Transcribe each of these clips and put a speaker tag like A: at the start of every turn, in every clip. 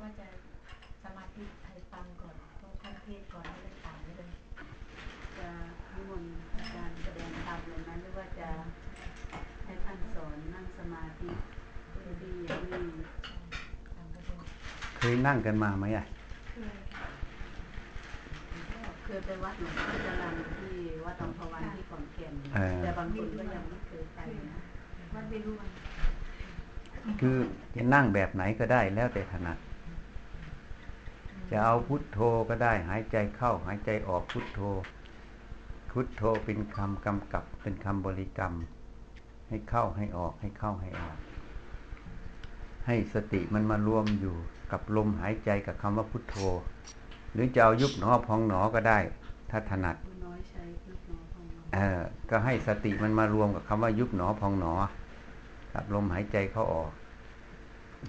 A: ว่าจะสมาธิให้ฟังก่อนเพราะท่านเทศก่อนไม่ได้ตามเลย
B: จะนิมนต์อาจารย์แสดงธรรมเลยไหมหรือว่าจะให้ท่านสอนนั่งสมาธิดีอย่างนี้
A: เค
C: ยนั่งกันมาไหมอะ
A: คือ
B: เคยไปวัดหลวงพ่อจรัญที่วัดอัมพวันที่ขอนแก่นแต่บางคนก็ยังไม่เคยไปนะ
A: วัดไม่รู้
C: คือจะนั่งแบบไหนก็ได้แล้วแต่ถนัด จะเอาพุทโธก็ได้หายใจเข้าหายใจออกพุทโธ พุทโธเป็นคำกำกับเป็นคำบริกรรม ให้เข้าให้ออกให้เข้าให้ออก ให้สติมันมารวมอยู่กับลมหายใจกับคำว่าพุทโธ หรือจะเอายุบหนอพองหนอก็ได้ ถ้าถนัด
B: ผู้น้อยใช้ลูกน้องของน้อง
C: เออก็ให้สติมันมารวมกับคำว่ายุบหนอพองหนอ กับลมหายใจเข้าออก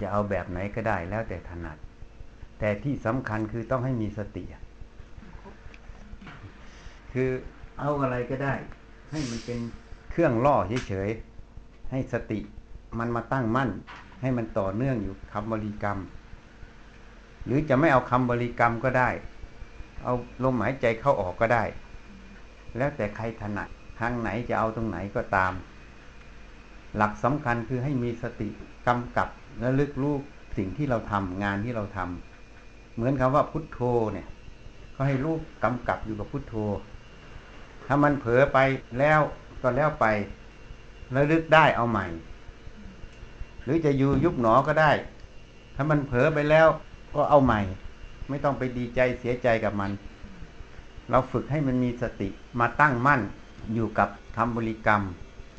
C: จะเอาแบบไหนก็ได้แล้วแต่ถนัด แต่ที่สำคัญคือต้องให้มีสติ คือเอาอะไรก็ได้ ให้มันเป็นเครื่องล่อเฉยๆ ให้สติมันมาตั้งมั่น ให้มันต่อเนื่องอยู่คำบริกรรม หรือจะไม่เอาคำบริกรรมก็ได้ เอาลมหายใจเข้าออกก็ได้ แล้วแต่ใครถนัดทางไหนจะเอาตรงไหนก็ตาม หลักสำคัญคือให้มีสติกำกับและลึกรู้สิ่งที่เราทำงานที่เราทำ เหมือนคำว่าพุทโธเนี่ยก็ให้รู้กำกับอยู่กับพุทโธ ถ้ามันเผลอไปแล้วก็แล้วไป แล้วลึกได้เอาใหม่ หรือจะอยู่ยุบหนอก็ได้ ถ้ามันเผลอไปแล้วก็เอาใหม่ ไม่ต้องไปดีใจเสียใจกับมัน เราฝึกให้มันมีสติมาตั้งมั่นอยู่กับคำบริกรรม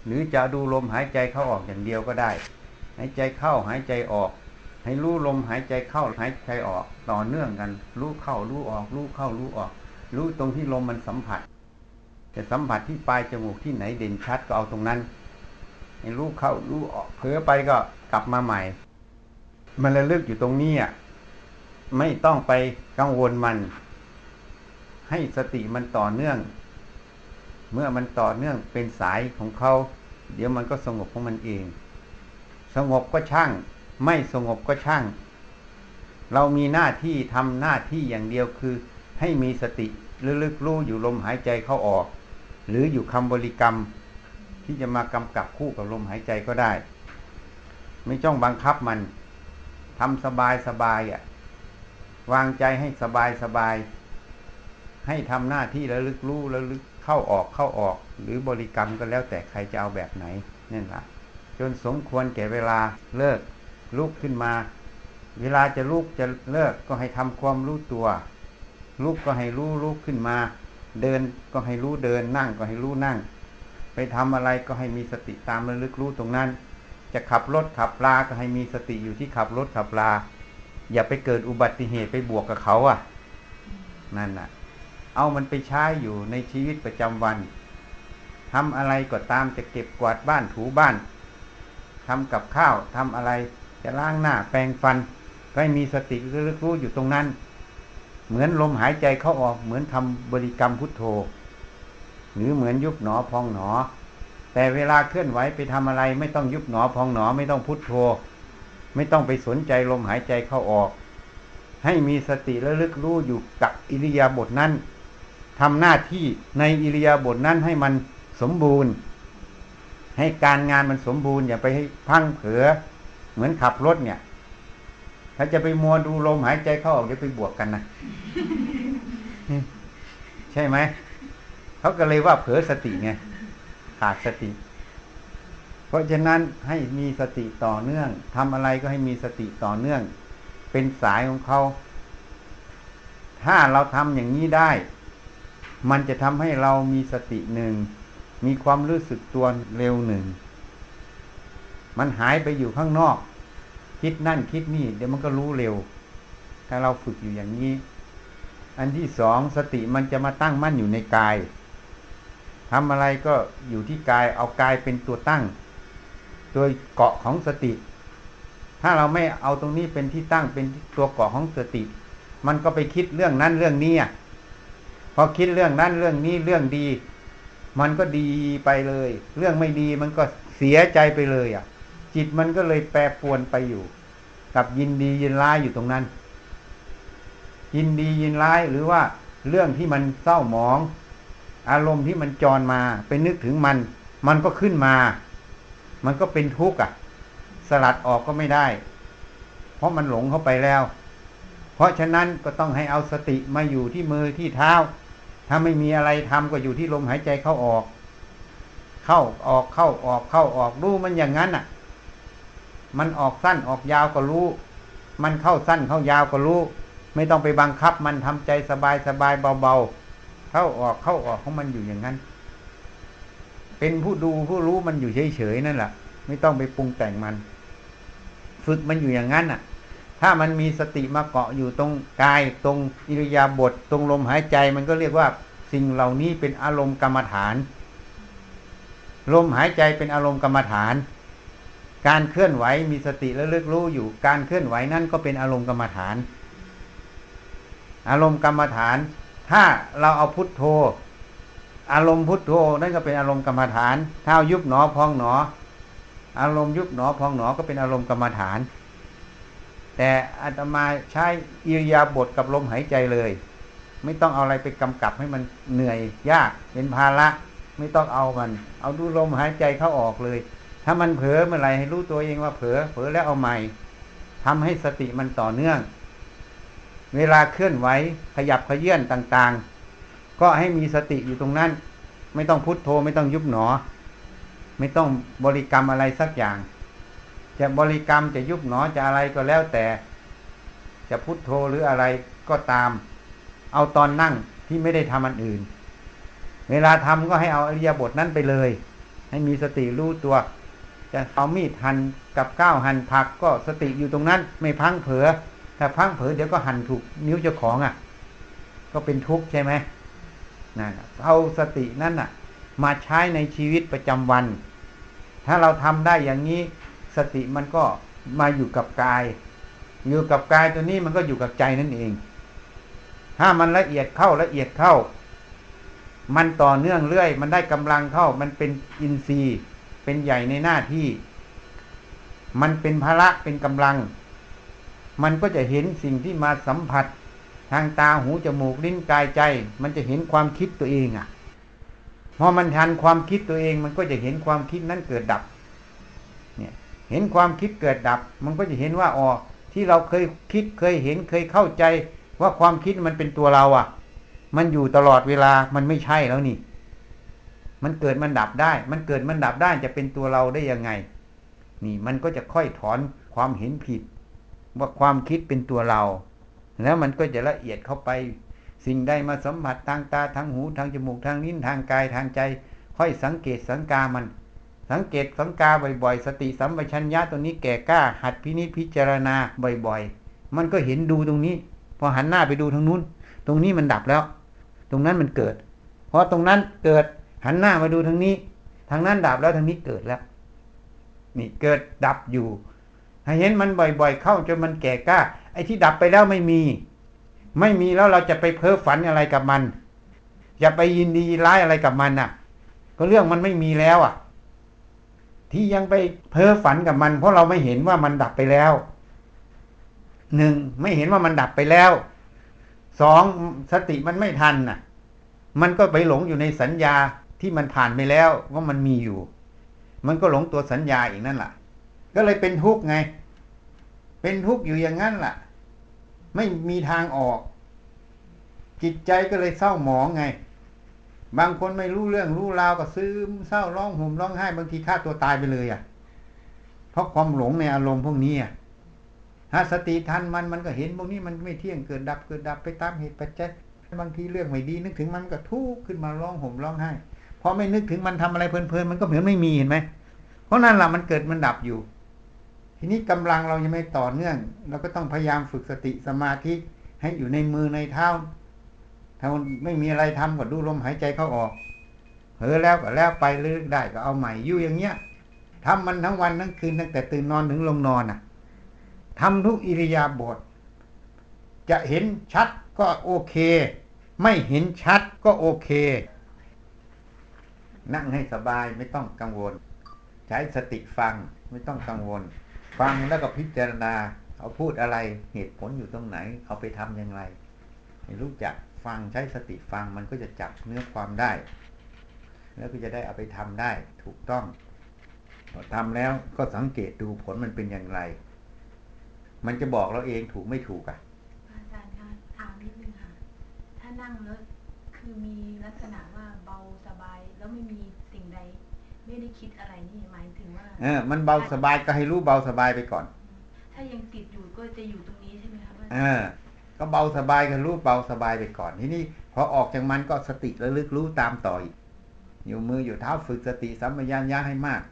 C: หรือจะดูลมหายใจเข้าออกอย่างเดียวก็ได้ หายใจเข้าหายใจออก ให้รู้ลมหายใจเข้าหายใจออกต่อเนื่องกัน รู้เข้ารู้ออก รู้เข้ารู้ออก รู้ตรงที่ลมมันสัมผัสจะสัมผัสที่ปลายจมูกที่ไหนเด่นชัดก็เอาตรงนั้น ให้รู้เข้ารู้ออกเผลอไปก็กลับมาใหม่ มันระลึกอยู่ตรงนี้อะไม่ต้องไปกังวลมัน ให้สติมันต่อเนื่อง เมื่อมันต่อเนื่องเป็นสายของเขา เดี๋ยวมันก็สงบของมันเอง สงบก็ช่าง ไม่สงบก็ช่าง เรามีหน้าที่ทำหน้าที่อย่างเดียวคือ ให้มีสติระลึกรู้อยู่ลมหายใจเข้าออก หรืออยู่คำบริกรรม ที่จะมากำกับคู่กับลมหายใจก็ได้ ไม่จ้องบังคับมันทำสบายสบายอะ วางใจให้สบายสบาย ให้ทำหน้าที่ระลึกรู้ระลึกเข้าออกเข้าออก หรือบริกรรมก็แล้วแต่ใครจะเอาแบบไหนนั่นแหละจนสมควรแก่เวลาเลิก ลุกขึ้นมา เวลาจะลุกจะเลิกก็ให้ทำความรู้ตัว ลุกก็ให้รู้ลุกขึ้นมา เดินก็ให้รู้เดินนั่งก็ให้รู้นั่ง ไปทำอะไรก็ให้มีสติตามระลึกรู้ตรงนั้น จะขับรถขับลาก็ให้มีสติอยู่ที่ขับรถขับลา อย่าไปเกิดอุบัติเหตุไปบวกกับเขาอะ นั่นน่ะ เอามันไปใช้อยู่ในชีวิตประจำวันทำอะไรก็ตามจะเก็บกวาดบ้านถูบ้านทำกับข้าวทำอะไร จะล้างหน้าแปรงฟัน ก็ให้มีสติระลึกรู้อยู่ตรงนั้น เหมือนลมหายใจเข้าออกเหมือนทำบริกรรมพุทโธ หรือเหมือนยุบหนอพองหนอ แต่เวลาเคลื่อนไหวไปทำอะไร ไม่ต้องยุบหนอพองหนอไม่ต้องพุทโธ ไม่ต้องไปสนใจลมหายใจเข้าออก ให้มีสติระลึกรู้อยู่กับอิริยาบถนั้นทำหน้าที่ในอิริยาบถนั้นให้มันสมบูรณ์ ให้การงานมันสมบูรณ์อย่าไปให้พังเผลอ เหมือนขับรถเนี่ย ถ้าจะไปมัวดูลมหายใจเข้าออกเดี๋ยวไปบวกกันนะใช่ไหมเขาก็เลยว่าเผลอสติไงขาดสติ เพราะฉะนั้นให้มีสติต่อเนื่องทำอะไรก็ให้มีสติต่อเนื่อง เป็นสายของเขา ถ้าเราทำอย่างนี้ได้ มันจะทำให้เรามีสติหนึ่งมีความรู้สึกตัวเร็วหนึ่ง มันหายไปอยู่ข้างนอก คิดนั่นคิดนี่ เดี๋ยวมันก็รู้เร็ว ถ้าเราฝึกอยู่อย่างนี้ อันที่สองสติมันจะมาตั้งมั่นอยู่ในกายทำอะไรก็อยู่ที่กายเอากายเป็นตัวตั้ง โดยเกาะของสติ ถ้าเราไม่เอาตรงนี้เป็นที่ตั้งเป็นตัวเกาะของสติ มันก็ไปคิดเรื่องนั้นเรื่องนี้อ่พอคิดเรื่องนั้นเรื่องนี้เรื่องดี มันก็ดีไปเลย เรื่องไม่ดีมันก็เสียใจไปเลยอะ จิตมันก็เลยแปรปรวนไปอยู่ กับยินดียินร้ายอยู่ตรงนั้น ยินดียินร้ายหรือว่าเรื่องที่มันเศร้าหมอง อารมณ์ที่มันจรมาไปนึกถึงมัน มันก็ขึ้นมา มันก็เป็นทุกข์อะ สลัดออกก็ไม่ได้ เพราะมันหลงเข้าไปแล้ว เพราะฉะนั้นก็ต้องให้เอาสติมาอยู่ที่มือที่เท้า ถ้าไม่มีอะไรทำก็อยู่ที่ลมหายใจเข้าออก เข้าออกเข้าออกเข้าออกรู้มันอย่างนั้นอะ มันออกสั้นออกยาวก็รู้ มันเข้าสั้นเข้ายาวก็รู้ ไม่ต้องไปบังคับ มันทำใจสบายสบายเบาๆ เข้าออกเข้าออกของมันอยู่อย่างนั้น เป็นผู้ดูผู้รู้มันอยู่เฉยๆนั่นแหละไม่ต้องไปปรุงแต่งมัน ฝึกมันอยู่อย่างนั้นอะ ถ้ามันมีสติมาเกาะอยู่ตรงกายตรงอิริยาบถตรงลมหายใจ มันก็เรียกว่าสิ่งเหล่านี้เป็นอารมณ์กรรมฐาน ลมหายใจเป็นอารมณ์กรรมฐาน การเคลื่อนไหวมีสติและเลือกรู้อยู่ การเคลื่อนไหวนั่นก็เป็นอารมณ์กรรมฐาน อารมณ์กรรมฐาน ถ้าเราเอาพุทโธ อารมณ์พุทโธนั่นก็เป็นอารมณ์กรรมฐานถ้าเอายุบหนอพองหนอ อารมณ์ยุบหนอพองหนอก็เป็นอารมณ์กรรมฐาน แต่อาตมาใช้อิริยาบถกับลมหายใจเลย ไม่ต้องเอาอะไรไปกำกับให้มันเหนื่อยยากเป็นภาระไม่ต้องเอามัน เอาดูลมหายใจเข้าออกเลย ถ้ามันเผลอเมื่อไหร่ให้รู้ตัวเองว่าเผลอเผลอแล้วเอาใหม่ทำให้สติมันต่อเนื่อง เวลาเคลื่อนไหวขยับขยื่นต่างๆ ก็ให้มีสติอยู่ตรงนั้น ไม่ต้องพุทโธไม่ต้องยุบหนอ ไม่ต้องบริกรรมอะไรสักอย่าง จะบริกรรมจะยุบหนอจะอะไรก็แล้วแต่ จะพุทโธหรืออะไรก็ตาม เอาตอนนั่งที่ไม่ได้ทำอันอื่น เวลาทำก็ให้เอาอริยบทนั้นไปเลย ให้มีสติรู้ตัว จะเอามีดหั่นกับก้าวหั่นผักก็สติอยู่ตรงนั้น ไม่พังเผลอถ้าพังเผลอเดี๋ยวก็หั่นถูกนิ้วเจ้าของอะ ก็เป็นทุกข์ใช่ไหมนั่นเอาสตินั่นอะ มาใช้ในชีวิตประจำวัน ถ้าเราทำได้อย่างนี้ สติมันก็มาอยู่กับกาย อยู่กับกายตัวนี้มันก็อยู่กับใจนั่นเอง ถ้ามันละเอียดเข้าละเอียดเข้า มันต่อเนื่องเรื่อย มันได้กำลังเข้า มันเป็นอินทรีย์ เป็นใหญ่ในหน้าที่ มันเป็นภาระเป็นกำลัง มันก็จะเห็นสิ่งที่มาสัมผัส ทางตาหูจมูกลิ้นกายใจ มันจะเห็นความคิดตัวเองอะพอมันทันความคิดตัวเอง มันก็จะเห็นความคิดนั้นเกิดดับ เนี่ยเห็นความคิดเกิดดับ มันก็จะเห็นว่าอ๋อที่เราเคยคิดเคยเห็นเคยเข้าใจว่าความคิดมันเป็นตัวเราอะ มันอยู่ตลอดเวลามันไม่ใช่แล้วนี่ มันเกิดมันดับได้ มันเกิดมันดับได้จะเป็นตัวเราได้ยังไง นี่มันก็จะค่อยถอนความเห็นผิด ว่าความคิดเป็นตัวเรา แล้วมันก็จะละเอียดเข้าไป สิ่งใดมาสัมผัสทางตาทางหูทางจมูกทางลิ้นทางกายทางใจ ค่อยสังเกตสังกามัน สังเกตสังกาบ่อยๆ สติสัมปชัญญะตัวนี้แก่กล้า หัดพินิจพิจารณาบ่อยๆ มันก็เห็นดูตรงนี้ พอหันหน้าไปดูทางนู้น ตรงนี้มันดับแล้ว ตรงนั้นมันเกิดเพราะตรงนั้นเกิด หันหน้ามาดูทางนี้ ทางนั้นดับแล้วทางนี้เกิดแล้ว นี่เกิดดับอยู่ให้เห็นมันบ่อย ๆ เข้าจนมันแก่กล้า ไอ้ที่ดับไปแล้วไม่มี ไม่มีแล้วเราจะไปเพ้อฝันอะไรกับมัน อย่าไปยินดีร้ายอะไรกับมันน่ะ ก็เรื่องมันไม่มีแล้ว อะ ที่ยังไปเพ้อฝันกับมัน เพราะเราไม่เห็นว่ามันดับไปแล้วหนึ่งไม่เห็นว่ามันดับไปแล้วสองสติมันไม่ทันน่ะ มันก็ไปหลงอยู่ในสัญญา ที่มันผ่านไปแล้วว่ามันมีอยู่ มันก็หลงตัวสัญญาอีกนั่นแหละก็เลยเป็นทุกข์ไง เป็นทุกข์อยู่อย่างนั้นล่ะ ไม่มีทางออก จิตใจก็เลยเศร้าหมองไง บางคนไม่รู้เรื่องรู้ราวก็ซึมเศร้าร้องห่มร้องไห้บางทีฆ่าตัวตายไปเลยอะ เพราะความหลงในอารมณ์พวกนี้อะถ้าสติทันมันมันก็เห็นพวกนี้มันไม่เที่ยงเกิดดับเกิดดับไปตามเหตุปัจจัยบางทีเรื่องไม่ดีนึกถึงมันก็ทุกข์ขึ้นมาร้องห่มร้องไห้ พอไม่นึกถึงมันทำอะไรเพลินๆมันก็เหมือนไม่มีเห็นไหมเพราะนั่นแหละมันเกิดมันดับอยู่ ทีนี้กำลังเรายังไม่ต่อเนื่องเราก็ต้องพยายามฝึกสติสมาธิให้อยู่ในมือในเท้าถ้าไม่มีอะไรทำก็ดูลมหายใจเข้าออกเผลอแล้วก็แล้วไปเลือกได้ก็เอาใหม่อยู่อย่างเงี้ยทำมันทั้งวันทั้งคืนตั้งแต่ตื่นนอนถึงลงนอนอะทำทุกอิริยาบถจะเห็นชัดก็โอเค ไม่เห็นชัดก็โอเค นั่งให้สบายไม่ต้องกังวล ใช้สติฟังไม่ต้องกังวล ฟังแล้วก็พิจารณา เอาพูดอะไรเหตุผลอยู่ตรงไหน เอาไปทำอย่างไรให้รู้จักฟังใช้สติฟังมันก็จะจับเนื้อความได้ แล้วก็จะได้เอาไปทำได้ถูกต้องพอทำแล้วก็สังเกตดูผลมันเป็นอย่างไร มันจะบอกเราเองถูกไม่ถูกอะ
A: พระอาจารย์คะถามนิดนึงค่ะ ถ้านั่งแล้ว คือมีลักษณะว่าเบาสบายแล้วไม่มีสิ่งใด ไม่ได้คิดอะไรนี่หมายถึงว่า
C: เออมันเบาสบายก็ให้รู้เบาสบายไปก่อน
A: ถ้ายังติดอยู่ก็จะอยู่ตรงนี้ใช่ไหมคะพระอา
C: เอ
A: จารย์
C: อก็เบาสบายก็รู้เบาสบายไปก่อนทีนี้พอออกจากมันก็สติระลึกรู้ตามต่ออีกอยู่มืออยู่เท้าฝึกสติสัมปชัญญะให้มาก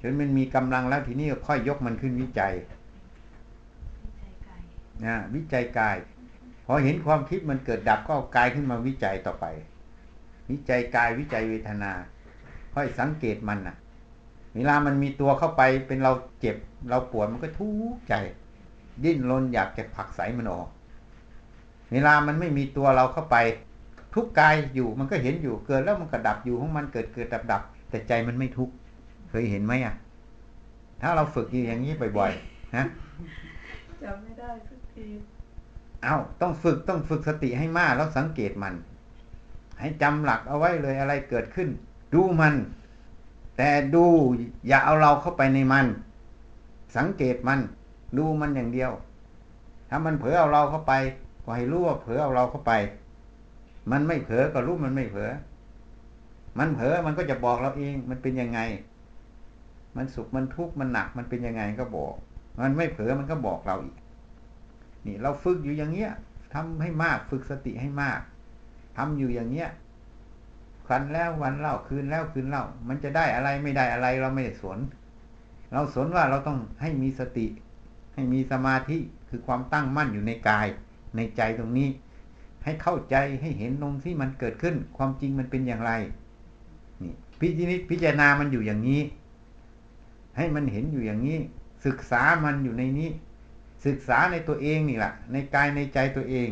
C: จนมันมีกำลังแล้วทีนี้ก็ค่อยยกมันขึ้นวิจัย
A: ใจไกล
C: นะวิจัยกายพ อเห็นความคิดมันเกิดดับก็ากายขึ้นมาวิจัยต่อไป วิจัยกายวิจัยเวทนา ค่อยสังเกตมันนะเวลามันมีตัวเข้าไปเป็นเราเจ็บ เราปวดมันก็ทุกข์ใจ ดิ้นรนอยากจะผักไสมันออก เวลามันไม่มีตัวเราเข้าไป ทุกข์กายอยู่มันก็เห็นอยู่เกิดแล้วมันก็ดับอยู่ของมันเกิดเกิดดับดับแต่ใจมันไม่ทุกข์เคยเห็นไหมอะ ถ้าเราฝึกอยู่อย่างนี้บ่อยๆนะ
A: จำไม่ได้สักที
C: เอาต้องฝึกต้องฝึกสติให้มากแล้วสังเกตมัน ให้จำหลักเอาไว้เลยอะไรเกิดขึ้น ดูมัน แต่ดูอย่าเอาเราเข้าไปในมัน สังเกตมัน ดูมันอย่างเดียว ถ้ามันเผลอเอาเราเข้าไปก็ให้รู้ว่าเผลอเอาเราเข้าไป มันไม่เผลอก็รู้มันไม่เผลอมันเผลอมันก็จะบอกเราเองมันเป็นยังไง มันสุขมันทุกข์มันหนักมันเป็นยังไงก็บอก มันไม่เผลอมันก็บอกเราอีก นี่เราฝึกอยู่อย่างเงี้ยทำให้มากฝึกสติให้มากทำอยู่อย่างเงี้ยคันแล้ววันเล่าคืนแล้วคืนเล่า มันจะได้อะไรไม่ได้อะไรเราไม่ได้สน เราสนว่าเราต้องให้มีสติ ให้มีสมาธิคือความตั้งมั่นอยู่ในกาย ในใจตรงนี้ ให้เข้าใจให้เห็นตรงที่มันเกิดขึ้น ความจริงมันเป็นอย่างไร นี่พิจิตพิจารณามันอยู่อย่างนี้ ให้มันเห็นอยู่อย่างนี้ ศึกษามันอยู่ในนี้ ศึกษาในตัวเองนี่แหละในกายในใจตัวเอง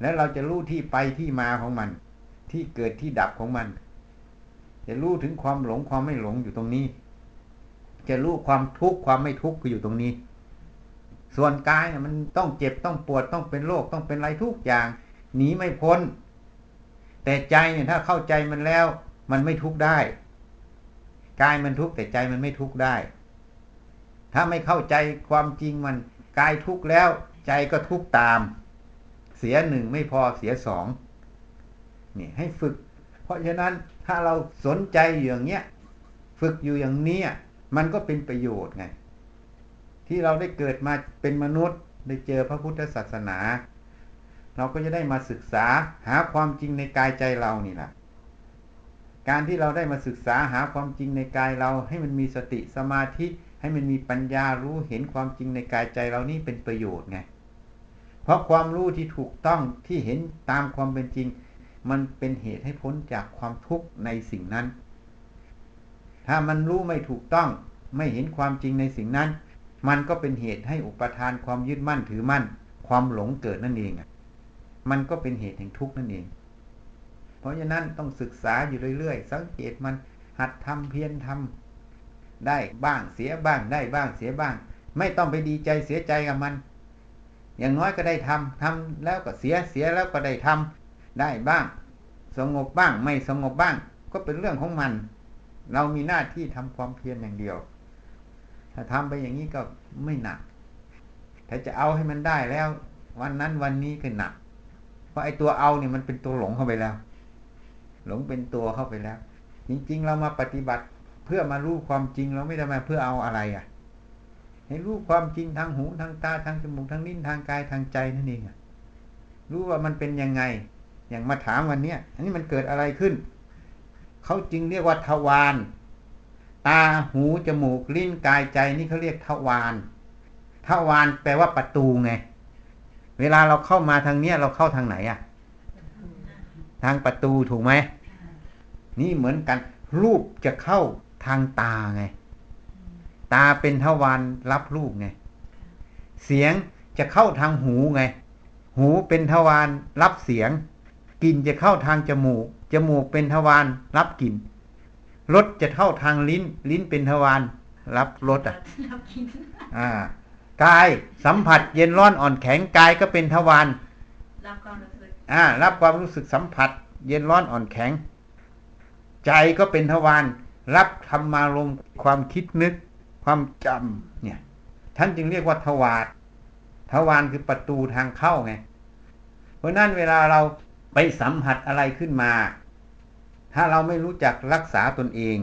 C: แล้วเราจะรู้ที่ไปที่มาของมัน ที่เกิดที่ดับของมัน จะรู้ถึงความหลงความไม่หลงอยู่ตรงนี้ จะรู้ความทุกข์ความไม่ทุกข์ก็อยู่ตรงนี้ ส่วนกายเนี่ยมันต้องเจ็บต้องปวดต้องเป็นโรคต้องเป็นอะไรทุกอย่างหนีไม่พ้น แต่ใจเนี่ยถ้าเข้าใจมันแล้ว มันไม่ทุกข์ได้กายมันทุกข์แต่ใจมันไม่ทุกข์ได้ ถ้าไม่เข้าใจความจริงมันกายทุกข์แล้วใจก็ทุกข์ตาม เสียหนึ่งไม่พอเสียสองนี่ให้ฝึก เพราะฉะนั้นถ้าเราสนใจอย่างเงี้ยฝึกอยู่อย่างเนี้ยมันก็เป็นประโยชน์ไง ที่เราได้เกิดมาเป็นมนุษย์ได้เจอพระพุทธศาสนา เราก็จะได้มาศึกษาหาความจริงในกายใจเรานี่แหละการที่เราได้มาศึกษาหาความจริงในกายเราให้มันมีสติสมาธิ ให้มันมีปัญญารู้เห็นความจริงในกายใจเรานี่เป็นประโยชน์ไง เพราะความรู้ที่ถูกต้องที่เห็นตามความเป็นจริง มันเป็นเหตุให้พ้นจากความทุกข์ในสิ่งนั้น ถ้ามันรู้ไม่ถูกต้องไม่เห็นความจริงในสิ่งนั้น มันก็เป็นเหตุให้อุปทานความยึดมั่นถือมั่น ความหลงเกิดนั่นเองมันก็เป็นเหตุแห่งทุกข์นั่นเอง เพราะฉะนั้นต้องศึกษาอยู่เรื่อยๆ สังเกตมันหัดทำเพียรทำ ได้บ้างเสียบ้างได้บ้างเสียบ้าง ไม่ต้องไปดีใจเสียใจกับมัน อย่างน้อยก็ได้ทำทำแล้วก็เสียเสียแล้วก็ได้ทำได้บ้าง สงบบ้างไม่สงบบ้าง ก็เป็นเรื่องของมัน เรามีหน้าที่ทำความเพียรอย่างเดียว ถ้าทำไปอย่างนี้ก็ไม่หนักถ้าจะเอาให้มันได้แล้ว วันนั้นวันนี้ก็หนัก เพราะไอ้ตัวเอาเนี่ยมันเป็นตัวหลงเข้าไปแล้ว หลงเป็นตัวเข้าไปแล้ว จริง ๆ เรามาปฏิบัติ เพื่อมารู้ความจริงเราไม่ได้มาเพื่อเอาอะไรอะ ให้รู้ความจริงทางหูทางตาทางจมูกทางลิ้นทางกายทางใจนั่นเองรู้ว่ามันเป็นยังไง อย่างมาถามวันเนี้ยอันนี้มันเกิดอะไรขึ้น เขาจึงเรียกว่าทวารตาหูจมูกลิ้นกายใจนี่เขาเรียกทวารทวารแปลว่าประตูไง เวลาเราเข้ามาทางเนี้ยเราเข้าทางไหนอะ ทางประตูถูกไหมนี่เหมือนกัน รูปจะเข้า ทางตาไง ตาเป็นทวารรับรูปไง เสียงจะเข้าทางหูไง หูเป็นทวารรับเสียงกลิ่นจะเข้าทางจมูก จมูกเป็นทวารรับกลิ่นรสจะเข้าทางลิ้น ลิ้นเป็นทวารรับรสอะ
A: รับกิน
C: อ่ากายสัมผัสเย็นร้อนอ่อนแข็งกายก็เป็นทวาร
A: รับความรู้สึก
C: อ่ารับความรู้สึกสัมผัส เย็นร้อนอ่อนแข็ง ใจก็เป็นทวาร รับธรรมารมความคิดนึก ความจำเนี่ย ท่านจึงเรียกว่าทวารทวารคือประตูทางเข้าไง เพราะนั้นเวลาเราไปสัมผัสอะไรขึ้นมา ถ้าเราไม่รู้จักรักษาตนเอง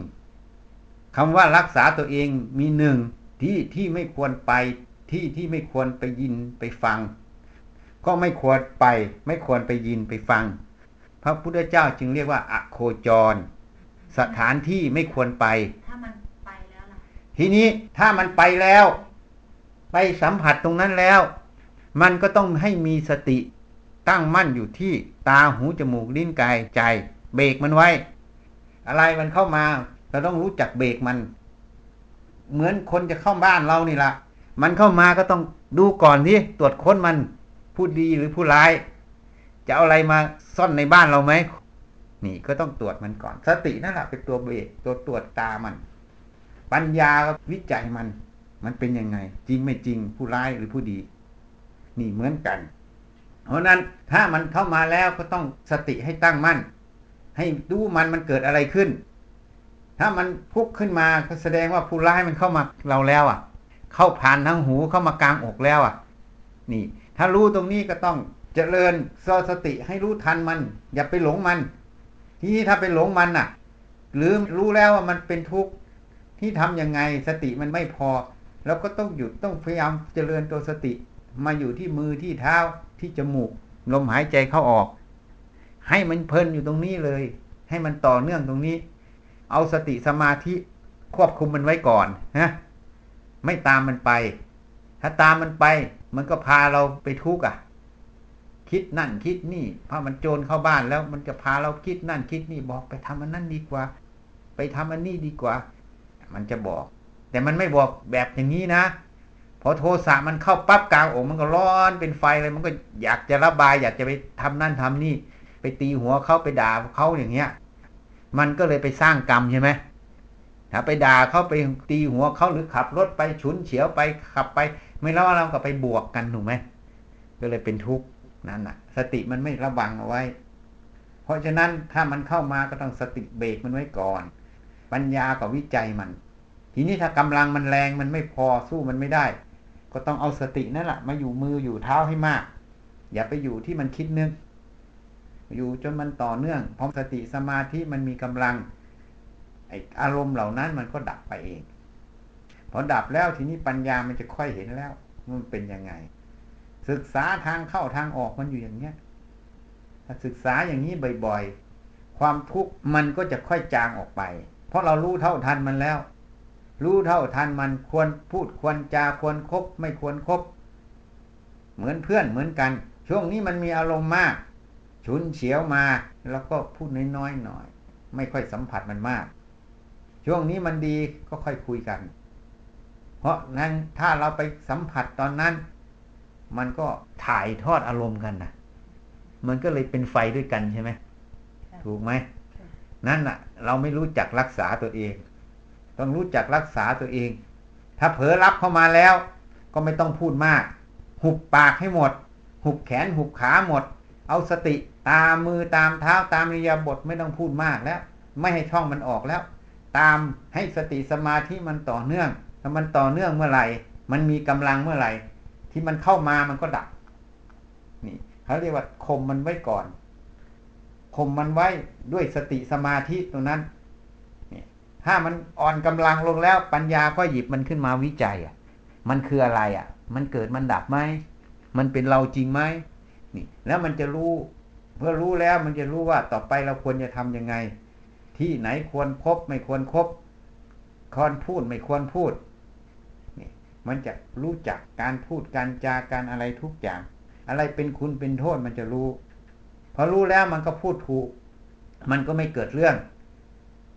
C: คำว่ารักษาตัวเองมีหนึ่งที่ที่ไม่ควรไปที่ที่ไม่ควรไปยินไปฟัง ก็ไม่ควรไป ไม่ควรไปยินไปฟัง พระพุทธเจ้าจึงเรียกว่าอโคจร สถานที่ไม่ควรไป
A: ถ้ามันไปแล้วล่ะ
C: ทีนี้ถ้ามันไปแล้ว ไปสัมผัสตรงนั้นแล้ว มันก็ต้องให้มีสติตั้งมั่นอยู่ที่ตาหูจมูกลิ้นกายใจ เบรกมันไว้ อะไรมันเข้ามา เราต้องรู้จักเบรกมัน เหมือนคนจะเข้าบ้านเรานี่ละมันเข้ามาก็ต้องดูก่อนที่ตรวจค้นมันผู้ดีหรือผู้ร้าย จะเอาอะไรมาซ่อนในบ้านเราไหม นี่ก็ต้องตรวจมันก่อน สตินั่นแหละเป็นตัวเบรกตัวตรวจตามัน ปัญญาวิจัยมัน มันเป็นยังไง จริงไม่จริงผู้ร้ายหรือผู้ดี นี่เหมือนกัน เพราะนั้นถ้ามันเข้ามาแล้วก็ต้องสติให้ตั้งมั่น ให้ดูมันมันเกิดอะไรขึ้น ถ้ามันพุกขึ้นมาก็แสดงว่าผู้ร้ายมันเข้ามาเราแล้วอะ เข้าผ่านทางหูเข้ามากลางอกแล้วอะ นี่ ถ้ารู้ตรงนี้ก็ต้องเจริญสสติให้รู้ทันมัน อย่าไปหลงมัน ทีนี้ถ้าไปหลงมันอะ หรือรู้แล้วว่ามันเป็นทุกข์ที่ทํำยังไงสติมันไม่พอ แล้วก็ต้องหยุดต้องพยายามเจริญตัวสติ มาอยู่ที่มือที่เท้าที่จมูก ลมหายใจเข้าออก ให้มันเพลินอยู่ตรงนี้เลย ให้มันต่อเนื่องตรงนี้ เอาสติสมาธิควบคุมมันไว้ก่อนนะไม่ตามมันไป ถ้าตามมันไป มันก็พาเราไปทุกข์อะ คิดนั่นคิดนี่พอมันโจรเข้าบ้านแล้วมันจะพาเราคิดนั่นคิดนี่บอกไปทำอันนั้นดีกว่า ไปทำอันนี้ดีกว่า มันจะบอก แต่มันไม่บอกแบบอย่างนี้นะพอโทสะมันเข้าปั๊บกลางอกมันก็ร้อนเป็นไฟเลยมันก็อยากจะระบาย อยากจะไปทำนั่นทำนี่ ไปตีหัวเขาไปด่าเขาอย่างเงี้ย มันก็เลยไปสร้างกรรมใช่ไหมถ้าไปด่าเขาไปตีหัวเขาหรือขับรถไปฉุนเฉียวไปขับไป ไม่แล้วเราก็ไปบวกกันถูกไหมก็เลยเป็นทุกข์ นั่นน่ะ สติมันไม่ระวังเอาไว้ เพราะฉะนั้นถ้ามันเข้ามาก็ต้องสติเบรกมันไว้ก่อน ปัญญากับวิจัยมัน ทีนี้ถ้ากำลังมันแรงมันไม่พอสู้มันไม่ได้ ก็ต้องเอาสตินั่นแหละมาอยู่มืออยู่เท้าให้มาก อย่าไปอยู่ที่มันคิดนึกอยู่จนมันต่อเนื่องพอสติสมาธิมันมีกำลังไออารมณ์เหล่านั้นมันก็ดับไปเอง พอดับแล้วทีนี้ปัญญามันจะค่อยเห็นแล้วมันเป็นยังไง ศึกษาทางเข้าทางออกมันอยู่อย่างเนี้ยถ้าศึกษาอย่างนี้บ่อยๆ ความทุกข์มันก็จะค่อยจางออกไป เพราะเรารู้เท่าทันมันแล้ว รู้เท่าทันมันควรพูดควรจาควรครบไม่ควรครบเหมือนเพื่อนเหมือนกัน ช่วงนี้มันมีอารมณ์มาก ฉุนเฉียวมา แล้วก็พูดน้อยๆหน่อย ไม่ค่อยสัมผัสมันมาก ช่วงนี้มันดีก็ค่อยคุยกัน เพราะนั้นถ้าเราไปสัมผัสตอนนั้น มันก็ถ่ายทอดอารมณ์กันนะมันก็เลยเป็นไฟด้วยกันใช่ไหมถูกไหมนั่นน่ะ เราไม่รู้จักรักษาตัวเอง ต้องรู้จักรักษาตัวเอง ถ้าเผลอรับเข้ามาแล้ว ก็ไม่ต้องพูดมาก หุบปากให้หมด หุบแขนหุบขาหมด เอาสติตามมือตามเท้าตามนิยาบทไม่ต้องพูดมากแล้ว ไม่ให้ช่องมันออกแล้ว ตามให้สติสมาธิมันต่อเนื่อง ถ้ามันต่อเนื่องเมื่อไหร่ มันมีกำลังเมื่อไหร่ ที่มันเข้ามามันก็ดับ นี่เขาเรียกว่าข่มมันไว้ก่อนข่มมันไว้ด้วยสติสมาธิตรงนั้นนี่ถ้ามันอ่อนกำลังลงแล้วปัญญาก็หยิบมันขึ้นมาวิจัยอะ มันคืออะไรอะ มันเกิดมันดับไหม มันเป็นเราจริงไหมนี่ แล้วมันจะรู้ เพื่อรู้แล้วมันจะรู้ว่าต่อไปเราควรจะทํำยังไง ที่ไหนควรครบไม่ควรครบควรพูดไม่ควรพูด มันจะรู้จักการพูดการจาการอะไรทุกอย่าง อะไรเป็นคุณเป็นโทษมันจะรู้ พอรู้แล้วมันก็พูดถูก มันก็ไม่เกิดเรื่อง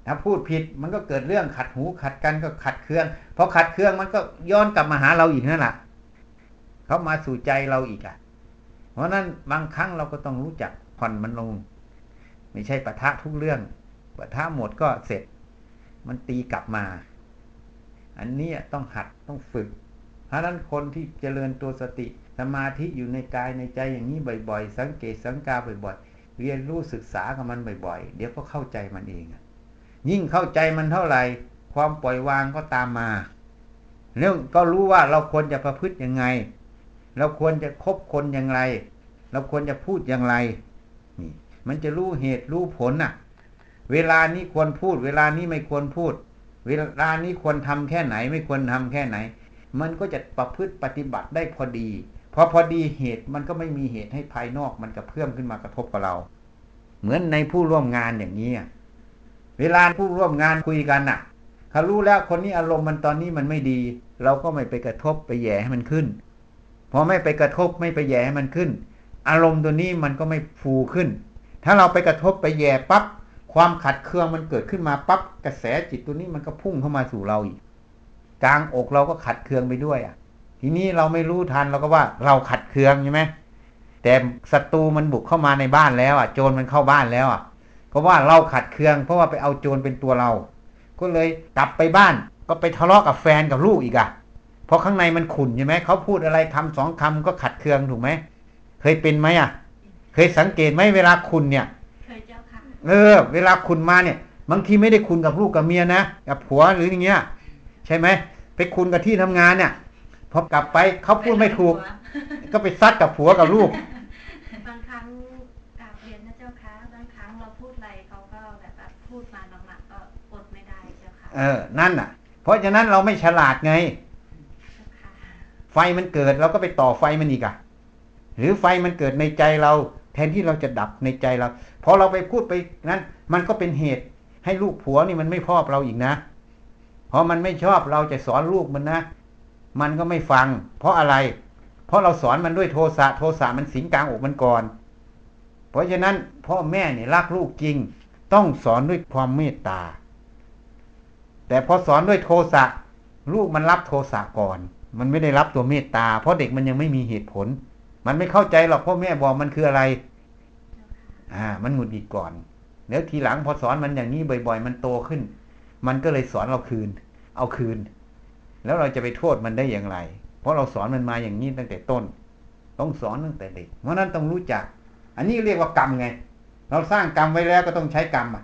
C: ถ้าพูดผิดมันก็เกิดเรื่องขัดหูขัดกันก็ขัดเครื่องพอขัดเครื่องมันก็ย้อนกลับมาหาเราอีกนั่นแหละเขามาสู่ใจเราอีกอะ เพราะนั้นบางครั้งเราก็ต้องรู้จักผ่อนมันลง ไม่ใช่ปะทะทุกเรื่องปะทะหมดก็เสร็จ มันตีกลับมา อันนี้ต้องหัดต้องฝึก เพราะนั้นคนที่เจริญตัวสติ สมาธิอยู่ในกายในใจอย่างนี้บ่อย ๆ สังเกตสังกาบ่อยๆ เรียนรู้ศึกษากับมันบ่อยๆ เดี๋ยวก็เข้าใจมันเอง ยิ่งเข้าใจมันเท่าไหร่ ความปล่อยวางก็ตามมาแล้วก็รู้ว่าเราควรจะประพฤติยังไง เราควรจะคบคนอย่างไร เราควรจะพูดอย่างไรนี่มันจะรู้เหตุรู้ผลน่ะ เวลานี้ควรพูด เวลานี้ไม่ควรพูด เวลานี้ควรทำแค่ไหน ไม่ควรทำแค่ไหน มันก็จะประพฤติปฏิบัติได้พอดีพอพอดีเหตุมันก็ไม่มีเหตุให้ภายนอกมันกระเพื่อมขึ้นมากระทบกับเรา เหมือนในผู้ร่วมงานอย่างนี้เวลาผู้ร่วมงานคุยกันน่ะเขารู้แล้วคนนี้อารมณ์มันตอนนี้มันไม่ดี เราก็ไม่ไปกระทบไปแย่ให้มันขึ้นพอไม่ไปกระทบไม่ไปแย่ให้มันขึ้น อารมณ์ตัวนี้มันก็ไม่ฟูขึ้น ถ้าเราไปกระทบไปแย่ปั๊บ ความขัดเคืองมันเกิดขึ้นมาปั๊บกระแสจิตตัวนี้มันก็พุ่งเข้ามาสู่เราอีกกลางอกเราก็ขัดเคืองไปด้วยอะ ทีนี้เราไม่รู้ทันเราก็ว่าเราขัดเคืองใช่ไหมแต่ศัตรูมันบุกเข้ามาในบ้านแล้วอะโจรมันเข้าบ้านแล้วอะก็ว่าเราขัดเคือง เพราะว่าไปเอาโจรเป็นตัวเรา ก็เลยกลับไปบ้านก็ไปทะเลาะกับแฟนกับลูกอีกอะเพราะข้างในมันขุ่นใช่ไหมเขาพูดอะไรคำสองคำก็ขัดเคืองถูกไหมเคยเป็นไหมอะ เคยสังเกตไหมเวลาคุณเนี่ย
A: เคยเจ้าค่ะ
C: เออ เวลาคุณมาเนี่ย บางทีไม่ได้คุณกับลูกกับเมียนะกับผัวหรืออย่างเงี้ย ใช่ไหมไปคุณกับที่ทำงานเนี่ยพอกลับไปเขาพูดไม่ถูก ก็ไปซัดกับผัวกับลูก
D: บางครั้งกราบเรียนนะเจ้าค่ะบางครั้งเราพูดอะไรเขาก็แบบว่าพูดมาหนักๆก็อดไม่ได้เจ้าค่ะ
C: เออ นั่นน่ะ เพราะฉะนั้นเราไม่ฉลาดไง
D: เจ้าค่ะ
C: ไฟมันเกิดเราก็ไปต่อไฟมันอีกอะหรือไฟมันเกิดในใจเรา แทนที่เราจะดับในใจเรา พอเราไปพูดไปนั้น มันก็เป็นเหตุ ให้ลูกผัวนี่มันไม่ชอบเราอีกนะเพราะมันไม่ชอบเราจะสอนลูกมันนะมันก็ไม่ฟัง เพราะอะไร เพราะเราสอนมันด้วยโทสะโทสะมันสิงกลางอกมันก่อน เพราะฉะนั้นพ่อแม่เนี่ยรักลูกจริง ต้องสอนด้วยความเมตตา แต่พอสอนด้วยโทสะลูกมันรับโทสะก่อน มันไม่ได้รับตัวเมตตา เพราะเด็กมันยังไม่มีเหตุผล มันไม่เข้าใจหรอกพ่อแม่บอกมันคืออะไร อ่า มันหงุดหงิดก่อนเดี๋ยวทีหลังพอสอนมันอย่างนี้บ่อย ๆ มันโตขึ้น มันก็เลยสอนเราคืน เอาคืน แล้วเราจะไปโทษมันได้อย่างไร เพราะเราสอนมันมาอย่างนี้ตั้งแต่ต้น ต้องสอนตั้งแต่เด็ก เพราะนั้นต้องรู้จัก อันนี้เรียกว่ากรรมไง เราสร้างกรรมไว้แล้วก็ต้องใช้กรรมอะ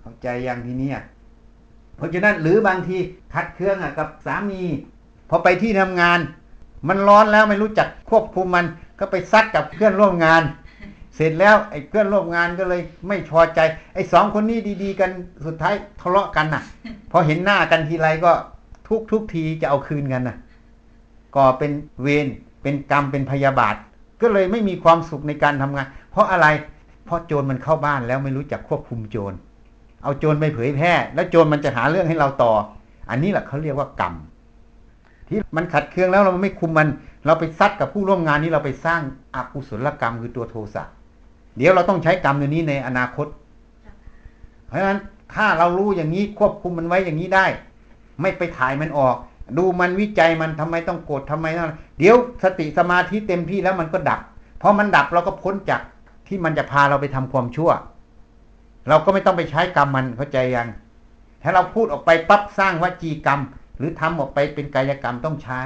C: เข้าใจยังทีนี้อะเพราะฉะนั้นหรือบางทีขัดเคืองอะกับสามี พอไปที่ทำงาน มันร้อนแล้วไม่รู้จักควบคุมมัน ก็ไปซัดกับเพื่อนร่วมงาน เสร็จแล้วไอ้เพื่อนร่วมงานก็เลยไม่พอใจ ไอ้สองคนนี้ดี ๆ กันสุดท้ายทะเลาะกันน่ะ พอเห็นหน้ากันทีไรก็ทุกทุกทีจะเอาคืนกันน่ะก็เป็นเวรเป็นกรรมเป็นพยาบาท ก็เลยไม่มีความสุขในการทำงาน เพราะอะไร เพราะโจรมันเข้าบ้านแล้วไม่รู้จักควบคุมโจร เอาโจรไปเผยแพร่ แล้วโจรมันจะหาเรื่องให้เราต่อ อันนี้แหละเขาเรียกว่ากรรมที่มันขัดเคืองแล้วเราไม่คุมมัน เราไปซัดกับผู้ร่วมงานนี้เราไปสร้างอกุศลกรรมคือตัวโทสะ เดี๋ยวเราต้องใช้กรรมตัวนี้ในอนาคต เพราะฉะนั้นถ้าเรารู้อย่างนี้ควบคุมมันไว้อย่างนี้ได้ ไม่ไปถ่ายมันออก ดูมันวิจัยมันทำไมต้องโกรธทำไมนั่นเดี๋ยวสติสมาธิเต็มที่แล้วมันก็ดับพอมันดับเราก็พ้นจากที่มันจะพาเราไปทำความชั่ว เราก็ไม่ต้องไปใช้กรรมมันเข้าใจยังถ้าเราพูดออกไปปั๊บสร้างวจีกรรม หรือทำออกไปเป็นกายกรรมต้องใช้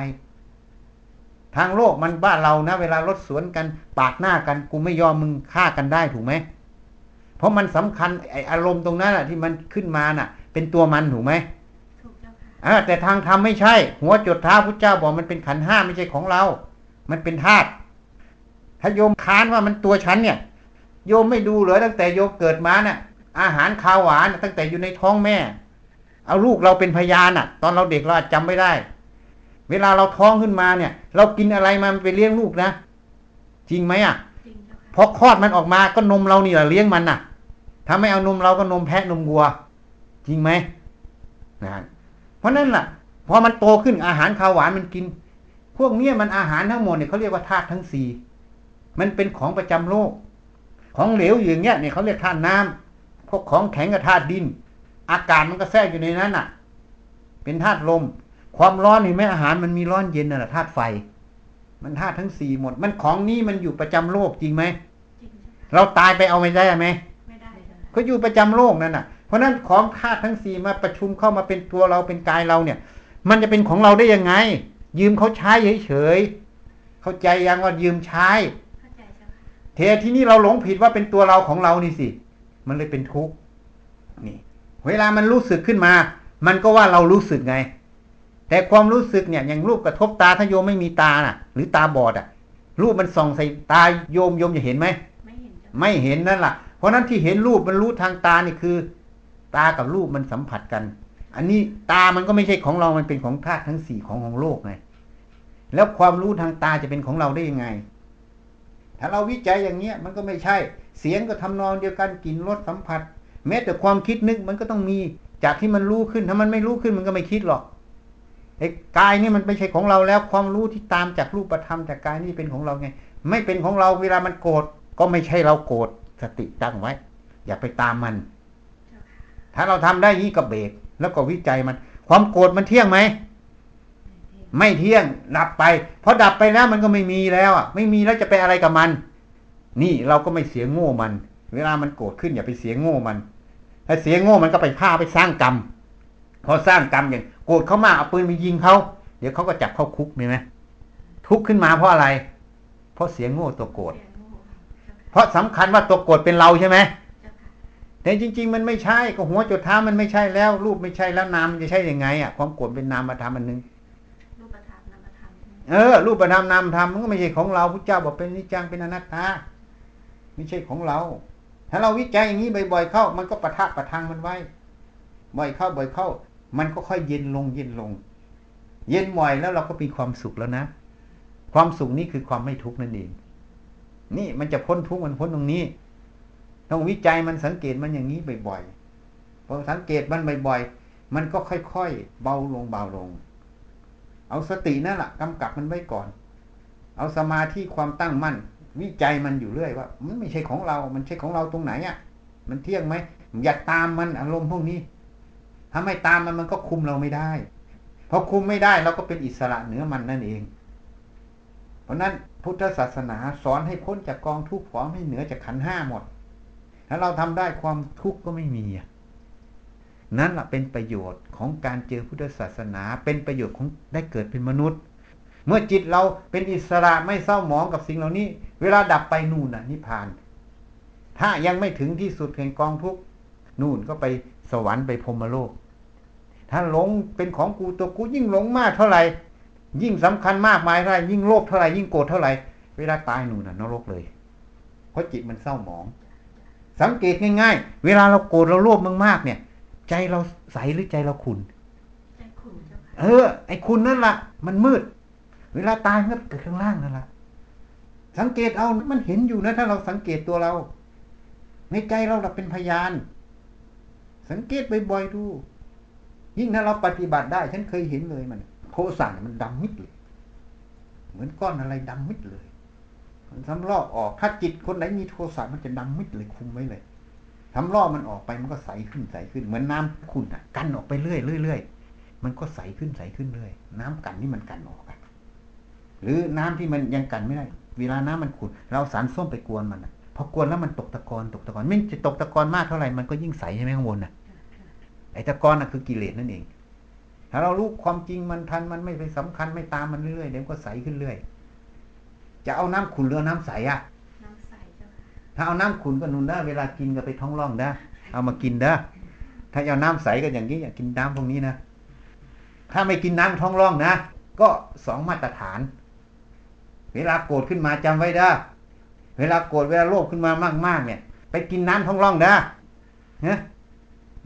C: ทางโลกมันบ้านเรานะ เวลารถสวนกันปาดหน้ากัน กูไม่ยอมมึงฆ่ากันได้ถูกไหมเพราะมันสำคัญไออารมณ์ตรงนั้นแหะที่มันขึ้นมาน่ะ เป็นตัวมันถูกไหม
D: ถูกเจ้าค่ะ
C: อ่าแต่ทางธรรมไม่ใช่ หัวจดเท้าพุทธเจ้าบอกมันเป็นขันธ์ห้าไม่ใช่ของเรา มันเป็นธาตุถ้าโยมค้านว่ามันตัวฉันเนี่ย โยมไม่ดูเหรอตั้งแต่โยมเกิดมาน่ะ อาหารข้าวหวานน่ะตั้งแต่อยู่ในท้องแม่ เอาลูกเราเป็นพยานน่ะ ตอนเราเด็กเราอาจจำไม่ได้ เวลาเราท้องขึ้นมาเนี่ย เรากินอะไรมามันไปเลี้ยงลูกนะจริงไหมอะ
D: จริงเจ้าค่ะ
C: พอคลอดมันออกมาก็นมเรานี่แหละเลี้ยงมันน่ะ ถ้าไม่เอานมเราก็นมแพะนมวัว จริงไหมนะเพราะนั่นล่ะพอมันโตขึ้นอาหารข้าวหวานมันกิน พวกเนี้ยมันอาหารทั้งหมดเนี่ยเขาเรียกว่าธาตุทั้งสี่มันเป็นของประจำโลก ของเหลวอยู่อย่างเงี้ยเนี่ยเขาเรียกธาตุน้ำพวกของแข็งกับธาตุดิน อากาศมันก็แทรกอยู่ในนั้นน่ะ เป็นธาตุลม ความร้อนเห็นไหมอาหารมันมีร้อนเย็นน่ะธาตุไฟ มันธาตุทั้งสี่หมด มันของนี้มันอยู่ประจำโลกจริงไหม
D: จริงเจ้าค่ะ
C: เราตายไปเอาไม่ได้ไหม
D: ไม่ได้เจ้าค่ะ
C: ก็อยู่ประจำโลกนั่นน่ะ เพราะฉะนั้นของธาตุทั้งสี่มาประชุมเข้ามาเป็นตัวเราเป็นกายเราเนี่ย มันจะเป็นของเราได้ยังไง ยืมเขาใช้เฉยๆเข้าใจยังว่ายืมใช้
D: เข้าใจเจ้าค่ะ
C: เทที่นี่เราหลงผิดว่าเป็นตัวเราของเรานี่สิ มันเลยเป็นทุกข์นี่ เวลามันรู้สึกขึ้นมา มันก็ว่าเรารู้สึกไง แต่ความรู้สึกเนี่ยอย่างรูปกระทบตาถ้าโยมไม่มีตาน่ะ หรือตาบอดอะ รูปมันส่องใส่ตาโยมโยมจะเห็นไหม
D: ไม่เห็นเจ้าค่ะ
C: ไม่เห็นนั่นล่ะเพราะนั้นที่เห็นรูปมันรู้ทางตานี่คือ ตากับรูปมันสัมผัสกัน อันนี้ตามันก็ไม่ใช่ของเรา มันเป็นของธาตุทั้งสี่ของของโลกไงแล้วความรู้ทางตาจะเป็นของเราได้ยังไง ถ้าเราวิจัยอย่างเงี้ย มันก็ไม่ใช่ เสียงก็ทำนองเดียวกันกลิ่นรสสัมผัส แม้แต่ความคิดนึกมันก็ต้องมี จากที่มันรู้ขึ้น ถ้ามันไม่รู้ขึ้นมันก็ไม่คิดหรอก ไอ้กายนี่มันไม่ใช่ของเราแล้ว ความรู้ที่ตามจากรูปธรรมจากกายนี่เป็นของเราไง ไม่เป็นของเราเวลามันโกรธก็ไม่ใช่เราโกรธสติตั้งไว้ อย่าไปตามมัน ถ้าเราทำได้ยี่ก็เบรกแล้วก็วิจัยมัน ความโกรธมันเที่ยงไหมไม่เที่ยงดับไปเพอดับไปแล้วมันก็ไม่มีแล้วอะ ไม่มีแล้วจะไปอะไรกับมัน นี่เราก็ไม่เสียโง่มัน เวลามันโกรธขึ้นอย่าไปเสียโง่มันถ้าเสียโง่มันก็ไปฆ่าไปสร้างกรรม พอสร้างกรรมอย่างโกรธเขามากเอาปืนไปยิงเขาเดี๋ยวเขาก็จับเข้าคุกมีไหมทุกข์ขึ้นมาเพราะอะไร เพราะเสียโง่ตัวโกรธ
D: เสียงโง่เจ้าค่ะ
C: เพราะสำคัญว่าตัวโกรธเป็นเราใช่ไหม
D: เจ้าค่ะ
C: แต่จริง ๆ มันไม่ใช่ก็หัวจุดเท้ามันไม่ใช่แล้ว รูปไม่ใช่แล้วนามมันจะใช่ยังไงอะความโกรธเป็นนามธรรมอันหนึง
D: รูปธรรมนามธรรมใช่ไหม
C: เออ รูปธรรมนามธรรมมันก็ไม่ใช่ของเราพุทธเจ้าบอกเป็นนิจจังเป็นอนัตตาไม่ใช่ของเรา ถ้าเราวิจัยอย่างนี้บ่อยๆเข้า มันก็ประทับประทังมันไว้บ่อยเข้าบ่อยเข้า มันก็ค่อยเย็นลงเย็นลง เย็นบ่อยแล้วเราก็มีความสุขแล้วนะ ความสุขนี้คือความไม่ทุกข์นั่นเอง นี่มันจะพ้นทุกข์มันพ้นตรงนี้ ต้องวิจัยมันสังเกตมันอย่างนี้บ่อยๆ พอสังเกตมันบ่อยๆ มันก็ค่อยๆ เบาลงเบาลง เอาสตินั่นแหละกำกับมันไว้ก่อน เอาสมาธิความตั้งมั่น วิจัยมันอยู่เรื่อยว่า มันไม่ใช่ของเรา มันใช่ของเราตรงไหนอะ มันเที่ยงไหมอย่าตามมันอารมณ์พวกนี้ ถ้าไม่ตามมันมันก็คุมเราไม่ได้พอคุมไม่ได้เราก็เป็นอิสระเหนือมันนั่นเอง เพราะนั้นพุทธศาสนาสอนให้พ้นจากกองทุกข์ขอให้เหนือจากขันห้าหมด ถ้าเราทำได้ความทุกข์ก็ไม่มีนั่นแหละเป็นประโยชน์ของการเจอพุทธศาสนา เป็นประโยชน์ของได้เกิดเป็นมนุษย์ เมื่อจิตเราเป็นอิสระไม่เศร้าหมองกับสิ่งเหล่านี้ เวลาดับไปนู่นน่ะนิพพาน ถ้ายังไม่ถึงที่สุดแห่งกองทุกข์นู่นก็ไป สวรรค์ไปพรหมโลก ถ้าหลงเป็นของกูตัวกูยิ่งหลงมากเท่าไหร่ ยิ่งสำคัญมากมายเท่าไหร่ยิ่งโลภเท่าไหร่ยิ่งโกรธเท่าไหร่เวลาตายนู่นน่ะนรกเลย เพราะจิตมันเศร้าหมอง สังเกตง่าย ๆ เวลาเราโกรธเราโลภมากๆเนี่ย ใจเราใสหรือใจเราขุ่น
D: ใจขุ่นเจ้าค่ะ
C: เออ ไอ้คุณนั่นละ่ะ มันมืด เวลาตายมันก็เกิดข้างล่างนั่นละ่ะ สังเกตเอามันเห็นอยู่นะ ถ้าเราสังเกตตัวเรา ในใจเราเราเป็นพยาน สังเกตบ่อยๆดู ยิ่งถ้าเราปฏิบัติได้ ฉันเคยเห็นเลยมันโทสะเนี่ยมันดำมิดเลย เหมือนก้อนอะไรดำมิดเลยมันทำลอกออกถ้าจิตคนไหนมีโทสะมันจะดำมิดเลยคุมไว้เลยทำลอกมันออกไปมันก็ใสขึ้นใสขึ้น เหมือนน้ำขุ่นอะ กันออกไปเรื่อยเรื่อยมันก็ใสขึ้นใสขึ้นเรื่อยน้ำกันนี่มันกันออกอะหรือน้ำที่มันยังกันไม่ได้ เวลาน้ำมันขุ่นเราสารส้มไปกวนมันอะพอกวนแล้วมันตกตะกอนตกตะกอนไม่จะตกตะกอนมากเท่าไหร่มันก็ยิ่งใสใช่ไหมข้างบนน่ะ ไอ้ตะกอนน่ะคือกิเลสนั่นเอง ถ้าเรารู้ความจริงมันทันมันไม่ไปสำคัญไม่ตามมันเรื่อยๆเดี๋ยวก็ใสขึ้นเรื่อย จะเอาน้ำขุ่นหรือเอาน้ำใสอะ
D: น้ำใสเจ้าค่ะ
C: ถ้าเอาน้ำขุ่นก็นุนได้เวลากินก็ไปท้องร่องได้เอามากินได้ถ้าเอาน้ำใสก็อย่างนี้อย่ากินน้ำพวกนี้นะถ้าไม่กินน้ำท้องร่องนะก็สองมาตรฐาน เวลาโกรธขึ้นมาจำไว้ได้เวลาโกรธเวลาโลภขึ้นมามากๆเนี่ย ไปกินน้ำท้องร่องได้นะ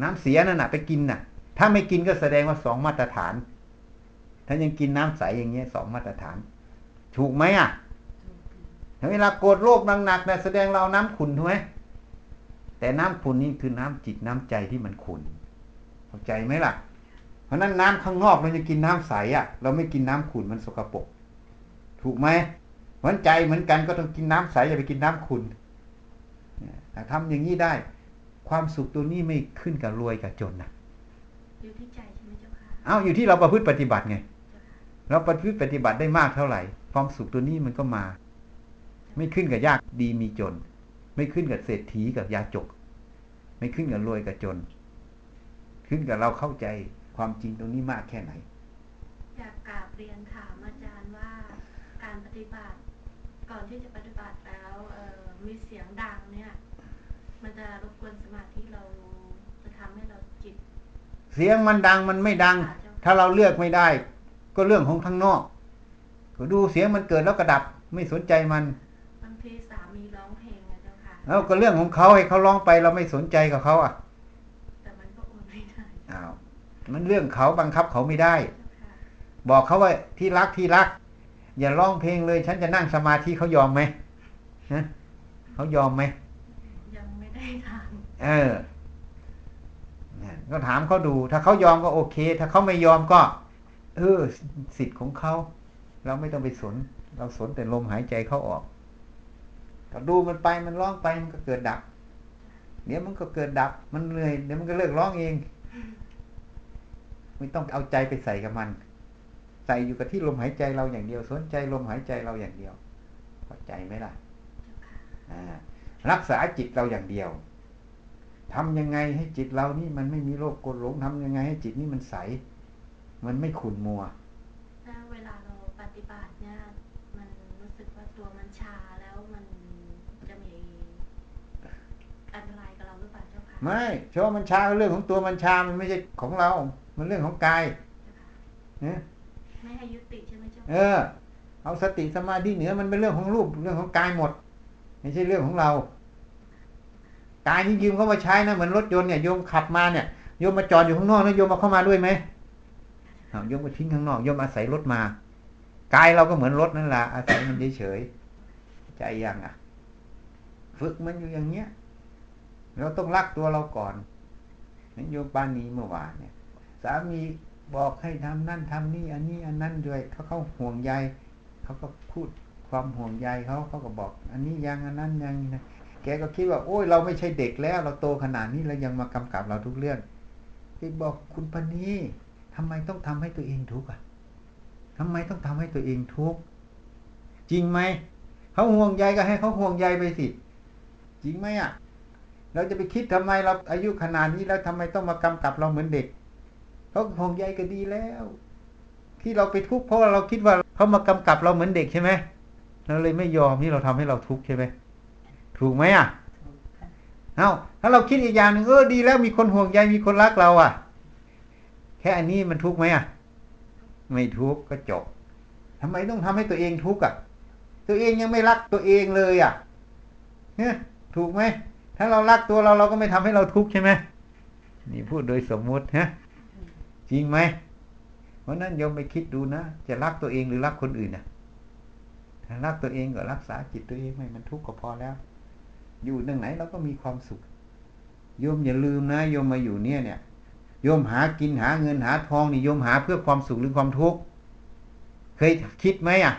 C: น้ำเสียนั่นน่ะไปกินน่ะ ถ้าไม่กินก็แสดงว่าสองมาตรฐาน ถ้ายังกินน้ำใสอย่างเงี้ยสองมาตรฐาน ถูกไหมอะเวลาโกรธโลภหนักๆเนี่ยแสดงเราเอาน้ำขุนถูกไหมแต่น้ำขุนนี่คือน้ำจิตน้ำใจที่มันขุนเข้าใจไหมล่ะ เพราะนั้นน้ำข้างนอกเราจะกินน้ำใสอะ เราไม่กินน้ำขุนมันสกปรกถูกไหมเหมือนใจเหมือนกันก็ต้องกินน้ำใสอย่าไปกินน้ำขุนเนี่ยแต่ทำอย่างนี้ได้ ความสุขตัวนี้ไม่ขึ้นกับรวยกับจนนะ
D: อยู่ที่ใจใช่ไหมเจ้าค่ะ
C: เอาอยู่ที่เราประพฤติปฏิบัติไง
D: เจ้าค่ะ
C: เราประพฤติปฏิบัติได้มากเท่าไหร่ ความสุขตัวนี้มันก็มา ไม่ขึ้นกับยากดีมีจน ไม่ขึ้นกับเศรษฐีกับยาจก ไม่ขึ้นกับรวยกับจน ขึ้นกับเราเข้าใจความจริงตรงนี้มากแค่ไหน
D: อยากกราบเรียนถามอาฏิบัติ ก่อนที่จะปฏิบัติแล้วเอ่อมีเสียงดังเนี่ย มันจะรบกวนสมาธิเราจะทำให้เราจิต
C: เสียงมันดังมันไม่ดัง
D: ขาดเจ้า
C: ถ้าเราเลือกไม่ได้ ก็เรื่องของข้างนอกก็ดูเสียงมันเกิดแล้วกระดับไม่สนใจมัน
D: บางทีสามีร้องเพลงนะเจ้าค่ะ
C: แล้วก็เรื่องของเขาให้เขาร้องไปเราไม่สนใจกับเขาอะ
D: แต่มันก็อดไม่ได้
C: อ้าวมันเรื่องเขาบังคับเขาไม่ได้
D: เจ้าค่ะ
C: บอกเขาว่าที่รักที่รัก อย่าร้องเพลงเลย ฉันจะนั่งสมาธิเขายอมไหมฮะเขายอมไหม
D: ยังไม่ได้ทาน
C: เออเนี่ยก็ถามเขาดู ถ้าเขายอมก็โอเค ถ้าเขาไม่ยอมก็ เออ สิทธิ์ของเขาเราไม่ต้องไปสน เราสนแต่ลมหายใจเขาออกก็ดูมันไปมันร้องไปมันก็เกิดดับ เดี๋ยวมันก็เกิดดับ มันเหนื่อยเดี๋ยวมันก็เลิกร้องเอง ไม่ต้องเอาใจไปใส่กับมัน ใส่อยู่กับที่ลมหายใจเราอย่างเดียว สนใจลมหายใจเราอย่างเดียวเข้าใจไหมล่ะ
D: เจ้าค่ะ
C: อ่า รักษาจิตเราอย่างเดียวทำยังไงให้จิตเรานี่มันไม่มีโรคกดหลงทำยังไงให้จิตนี่มันใส มันไม่ขุ่นมัว
D: ถ้าเวลาเราปฏิบัติเนี่ยมันรู้สึกว่าตัวมันชาแล้วมันจะมีอันตรายกับเราหรือเปล่าเจ้าค่ะ
C: ไม่เพราะมันชาก็เรื่องของตัวมันชามันไม่ใช่ของเรา มันเรื่องของกาย
D: เจ้าค่ะ
C: นะ
D: ไม่ให้ยุติใช่ไหมเจ้า
C: เอ
D: ค่ะ
C: อเอาสติสมาธิเหนือมันเป็นเรื่องของรูปเรื่องของกายหมดไม่ใช่เรื่องของเรา กายนี่ยืมเข้ามาใช้นะเหมือนรถยนต์เนี่ยโยมขับมาเนี่ยโยมมาจอดอยู่ข้างนอกแล้วโยมเอาเข้ามาด้วยไหมโยมก็ทิ้งข้างนอกโยมอาศัยรถมากายเราก็เหมือนรถนั่นแหละอาศัยมันเฉยใจยังอะ ฝึกมันอยู่อย่างเงี้ยเราต้องรักตัวเราก่อนนั่นโยมปานีเมื่อวานเนี่ย สามีบอกให้ทำนั่นทำนี่ อันนี้ อันนั้นด้วยเขาเขาห่วงใยเขาก็พูดความห่วงใยเขาเขาก็บอก อันนี้ยังอันนั้นยังนะ แกก็คิดว่า โอ้ยเราไม่ใช่เด็กแล้ว เราโตขนาดนี้แล้วยังมากำกับเราทุกเรื่องไปบอกคุณปณีทำไมต้องทำให้ตัวเองทุกข์อะทำไมต้องทำให้ตัวเองทุกข์จริงไหมเขาห่วงใยก็ให้เขาห่วงใยไปสิ จริงไหมอะ เราจะไปคิดทำไมเราอายุขนาดนี้แล้วทำไมต้องมากำกับเราเหมือนเด็กเขาห่วงใยก็ดีแล้ว ที่เราไปทุกข์เพราะเราคิดว่าเขามากำกับเราเหมือนเด็กใช่ไหมเราเลยไม่ยอมที่เราทำให้เราทุกข์ใช่ไหม ถูกไหมอะเอาถ้าเราคิดอีกอย่างหนึ่งเออดีแล้วมีคนห่วงใยมีคนรักเราอะ แค่อันนี้มันทุกข์ไหมอะ ไม่ทุกข์ก็จบทำไมต้องทำให้ตัวเองทุกข์อะ ตัวเองยังไม่รักตัวเองเลยอะเนี่ยถูกไหมถ้าเรารักตัวเราเราก็ไม่ทำให้เราทุกข์ใช่ไหมนี่พูดโดยสมมุติฮะจริงไหมเพราะนั้นโยมไปคิดดูนะจะรักตัวเองหรือรักคนอื่นนะถ้ารักตัวเองก็รักษาจิตตัวเองไม่มันทุกข์ก็พอแล้ว อยู่ตรงไหนเราก็มีความสุขโยมอย่าลืมนะโยมมาอยู่เนี่ยเนี่ยโยมหากินหาเงินหาทองนี่โยมหาเพื่อความสุขหรือความทุกข์เคยคิดไหมอะ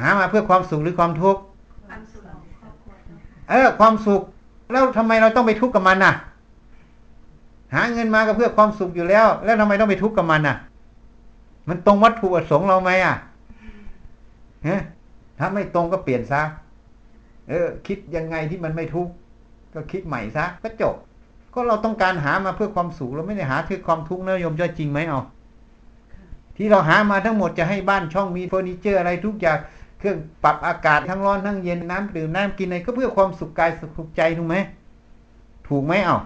C: หามาเพื่อความสุขหรือความทุกข์
D: ความสุขของครอบครัวเจ้าค่ะ
C: เออ ความสุข แล้วทำไมเราต้องไปทุกข์กับมันน่ะ หาเงินมาก็เพื่อความสุขอยู่แล้ว แล้วทำไมต้องไปทุกข์กับมันน่ะ มันตรงวัตถุประสงค์เราไหมอะฮะถ้าไม่ตรงก็เปลี่ยนซะ เออ คิดยังไงที่มันไม่ทุกข์ก็คิดใหม่ซะก็จบ ก็เราต้องการหามาเพื่อความสุขเราไม่ได้หาเพื่อความทุกข์นะโยมจะจริงไหมเอาที่เราหามาทั้งหมดจะให้บ้านช่องมีเฟอร์นิเจอร์อะไรทุกอย่างเครื่องปรับอากาศทั้งร้อนทั้งเย็นน้ำดื่มน้ำกินอะไรก็เพื่อความสุขกายสุขใจถูกไหมถูกไหมเอา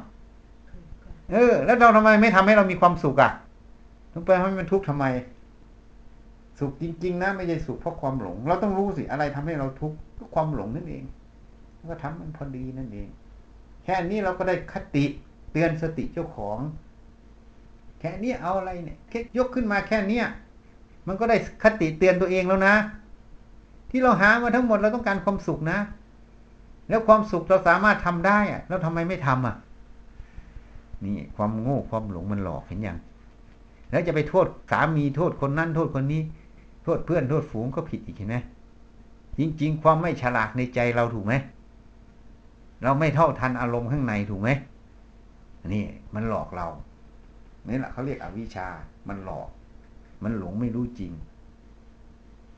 C: เออ แล้วเราทำไมไม่ทำให้เรามีความสุขอะต้องไปให้มันทุกข์ทำไม สุขจริง ๆ นะไม่ใช่สุขเพราะความหลง เราต้องรู้สิอะไรทำให้เราทุกข์ ก็ความหลงนั่นเองก็ทำมันพอดีนั่นเอง แค่นี้เราก็ได้คติเตือนสติเจ้าของ แค่นี้เอาอะไรเนี่ยแค่ยกขึ้นมาแค่เนี้ยมันก็ได้คติเตือนตัวเองแล้วนะ ที่เราหามาทั้งหมดเราต้องการความสุขนะ แล้วความสุขเราสามารถทำได้อะแล้วทำไมไม่ทำอะ นี่ความโง่ความหลงมันหลอกเห็นยังแล้วจะไปโทษสามีโทษคนนั้นโทษคนนี้ โทษเพื่อนโทษฝูงก็ผิดอีกเห็นไหม จริง ๆ ความไม่ฉลาดในใจเราถูกไหมเราไม่เท่าทันอารมณ์ข้างในถูกไหมนี่มันหลอกเรานี่แหละเขาเรียกอวิชชา มันหลอก มันหลงไม่รู้จริง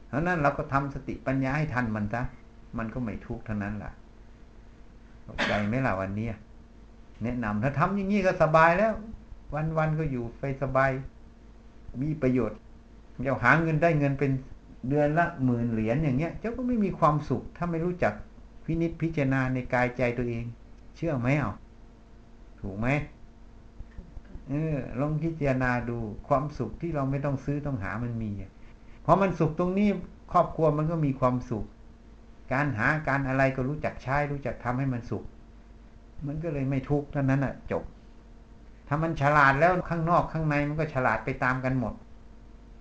C: เพราะนั้นเราก็ทำสติปัญญาให้ทันมันซะมันก็ไม่ทุกข์เท่านั้นล่ะเข้าใจไหมล่ะวันนี้แนะนำถ้าทำอย่างนี้ก็สบายแล้ว วันวันๆก็อยู่ไปสบาย มีประโยชน์อย่าหาเงินได้เงินเป็น เดือนละหมื่นเหรียญอย่างเงี้ย เจ้าก็ไม่มีความสุข ถ้าไม่รู้จักพินิจพิจารณาในกายใจตัวเอง เชื่อไหมเอาถูกไหมเออลองพิจารณาดูความสุขที่เราไม่ต้องซื้อต้องหามันมีเพราะมันสุขตรงนี้ครอบครัวมันก็มีความสุข การหาการอะไรก็รู้จักใช้รู้จักทำให้มันสุข มันก็เลยไม่ทุกข์เท่านั้นอะ จบ ถ้ามันฉลาดแล้วข้างนอกข้างในมันก็ฉลาดไปตามกันหมด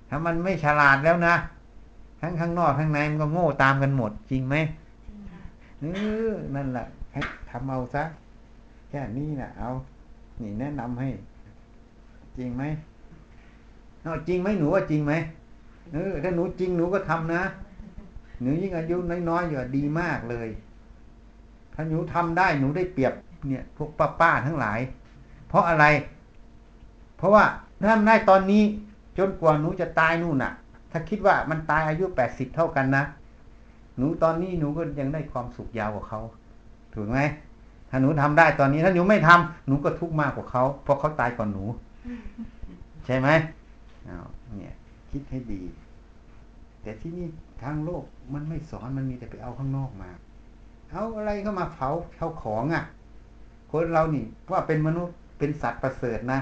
C: ถ้ามันไม่ฉลาดแล้วนะ ทั้งข้างนอกข้างในมันก็โง่ตามกันหมด จริงไหม
D: จริงค่ะ
C: เออนั่นแหละให้ทำเอาซะแค่นี้นะเอา นี่แนะนำให้ จริงไหมเอาจริงไหมหนูว่าจริงไหมเออถ้าหนูจริงหนูก็ทำนะหนูยิ่งอายุน้อยๆอยู่ดีมากเลย ถ้าหนูทำได้หนูได้เปรียบเนี่ย พวกป้าๆทั้งหลาย เพราะอะไร เพราะว่าถ้าทำได้ตอนนี้ จนกว่าหนูจะตายนู่นน่ะ ถ้าคิดว่ามันตายอายุแปดสิบเท่ากันนะ หนูตอนนี้หนูก็ยังได้ความสุขยาวกว่าเขาถูกไหมถ้าหนูทำได้ตอนนี้ถ้าหนูไม่ทำหนูก็ทุกข์มากกว่าเขาเพราะเขาตายก่อนหนู ใช่ไหมอ้าเนี่ย คิดให้ดี แต่ที่นี่ทางโลกมันไม่สอนมันมีแต่ไปเอาข้างนอกมา เอาอะไรเข้ามาเผาเผาของอะ่ะ คนเรานี่ว่าเป็นมนุษย์เป็นสัตว์ประเสริฐนะ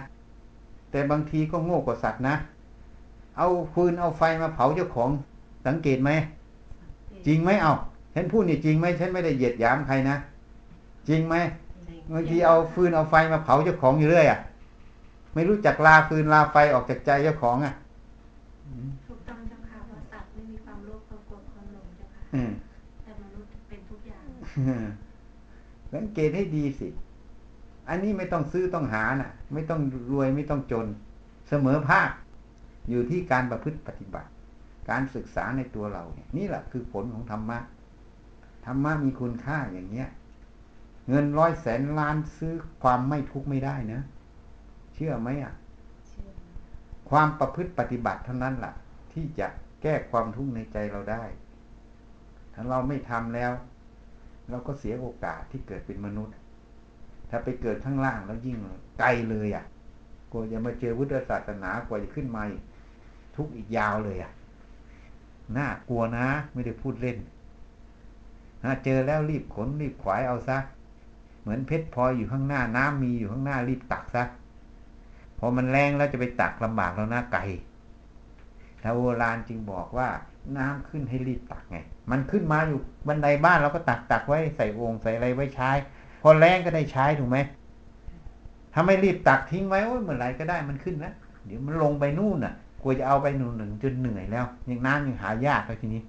C: แต่บางทีก็โง่กว่าสัตว์นะ เอาฟืนเอาไฟมาเผาเจ้าของสังเกตไหมจริงไหมเอาฉันพูดนี่จริงไหมฉันไม่ได้เหยียดหยามใครนะจริงไหมบางทีเอาฟืนเอาไฟมาเผาเจ้าของอยู่เรื่อยอะ ไม่รู้จักลาฟืนลาไฟออกจากใจเจ้าของอะ
D: ถูกต้องเจ้าค่ะเพราะสัตว์ไม่มีความโลภความโกรธความหลงเจ้าค่ะ
C: อืม
D: แต่มนุษย์เป็นทุกอย่าง
C: สังเกตให้ดีสิ อันนี้ไม่ต้องซื้อต้องหาน่ะ ไม่ต้องรวยไม่ต้องจน เสมอภาค อยู่ที่การประพฤติปฏิบัติ การศึกษาในตัวเราเนี่ยนี่แหละคือผลของธรรมะธรรมะมีคุณค่าอย่างเนี้ย เงินร้อยแสนล้านซื้อความไม่ทุกข์ไม่ได้นะ เชื่อไหมอะ
B: เชื่อ
C: ความประพฤติปฏิบัติเท่านั้นล่ะ ที่จะแก้ความทุกข์ในใจเราได้ ถ้าเราไม่ทำแล้ว เราก็เสียโอกาสที่เกิดเป็นมนุษย์ ถ้าไปเกิดข้างล่างแล้วยิ่งไกลเลยอะกว่าจะมาเจอพุทธศาสนากว่าจะขึ้นมาอีก ทุกข์อีกยาวเลยอะน่ากลัวนะ ไม่ได้พูดเล่นนะเจอแล้วรีบขนรีบขวายเอาซะเหมือนเพชรพลอยอยู่ข้างหน้าน้ำมีอยู่ข้างหน้ารีบตักซะพอมันแรงแล้วจะไปตักลำบากแล้วนะไก่ท้าวโบราณจึงบอกว่า น้ำขึ้นให้รีบตักไง มันขึ้นมาอยู่บันไดบ้านเราก็ตักตักไว้ใส่โองใส่อะไรไว้ใช้ พอแรงก็ได้ใช้ถูกไหมถ้าไม่รีบตักทิ้งไว้โอ้ยเมื่อไรก็ได้มันขึ้นนะเดี๋ยวมันลงไปนู่นน่ะ กลัวจะเอาไปหนึ่งหนึ่งจนเหนื่อยแล้วยังน้ำยังหายากเลยทีนี้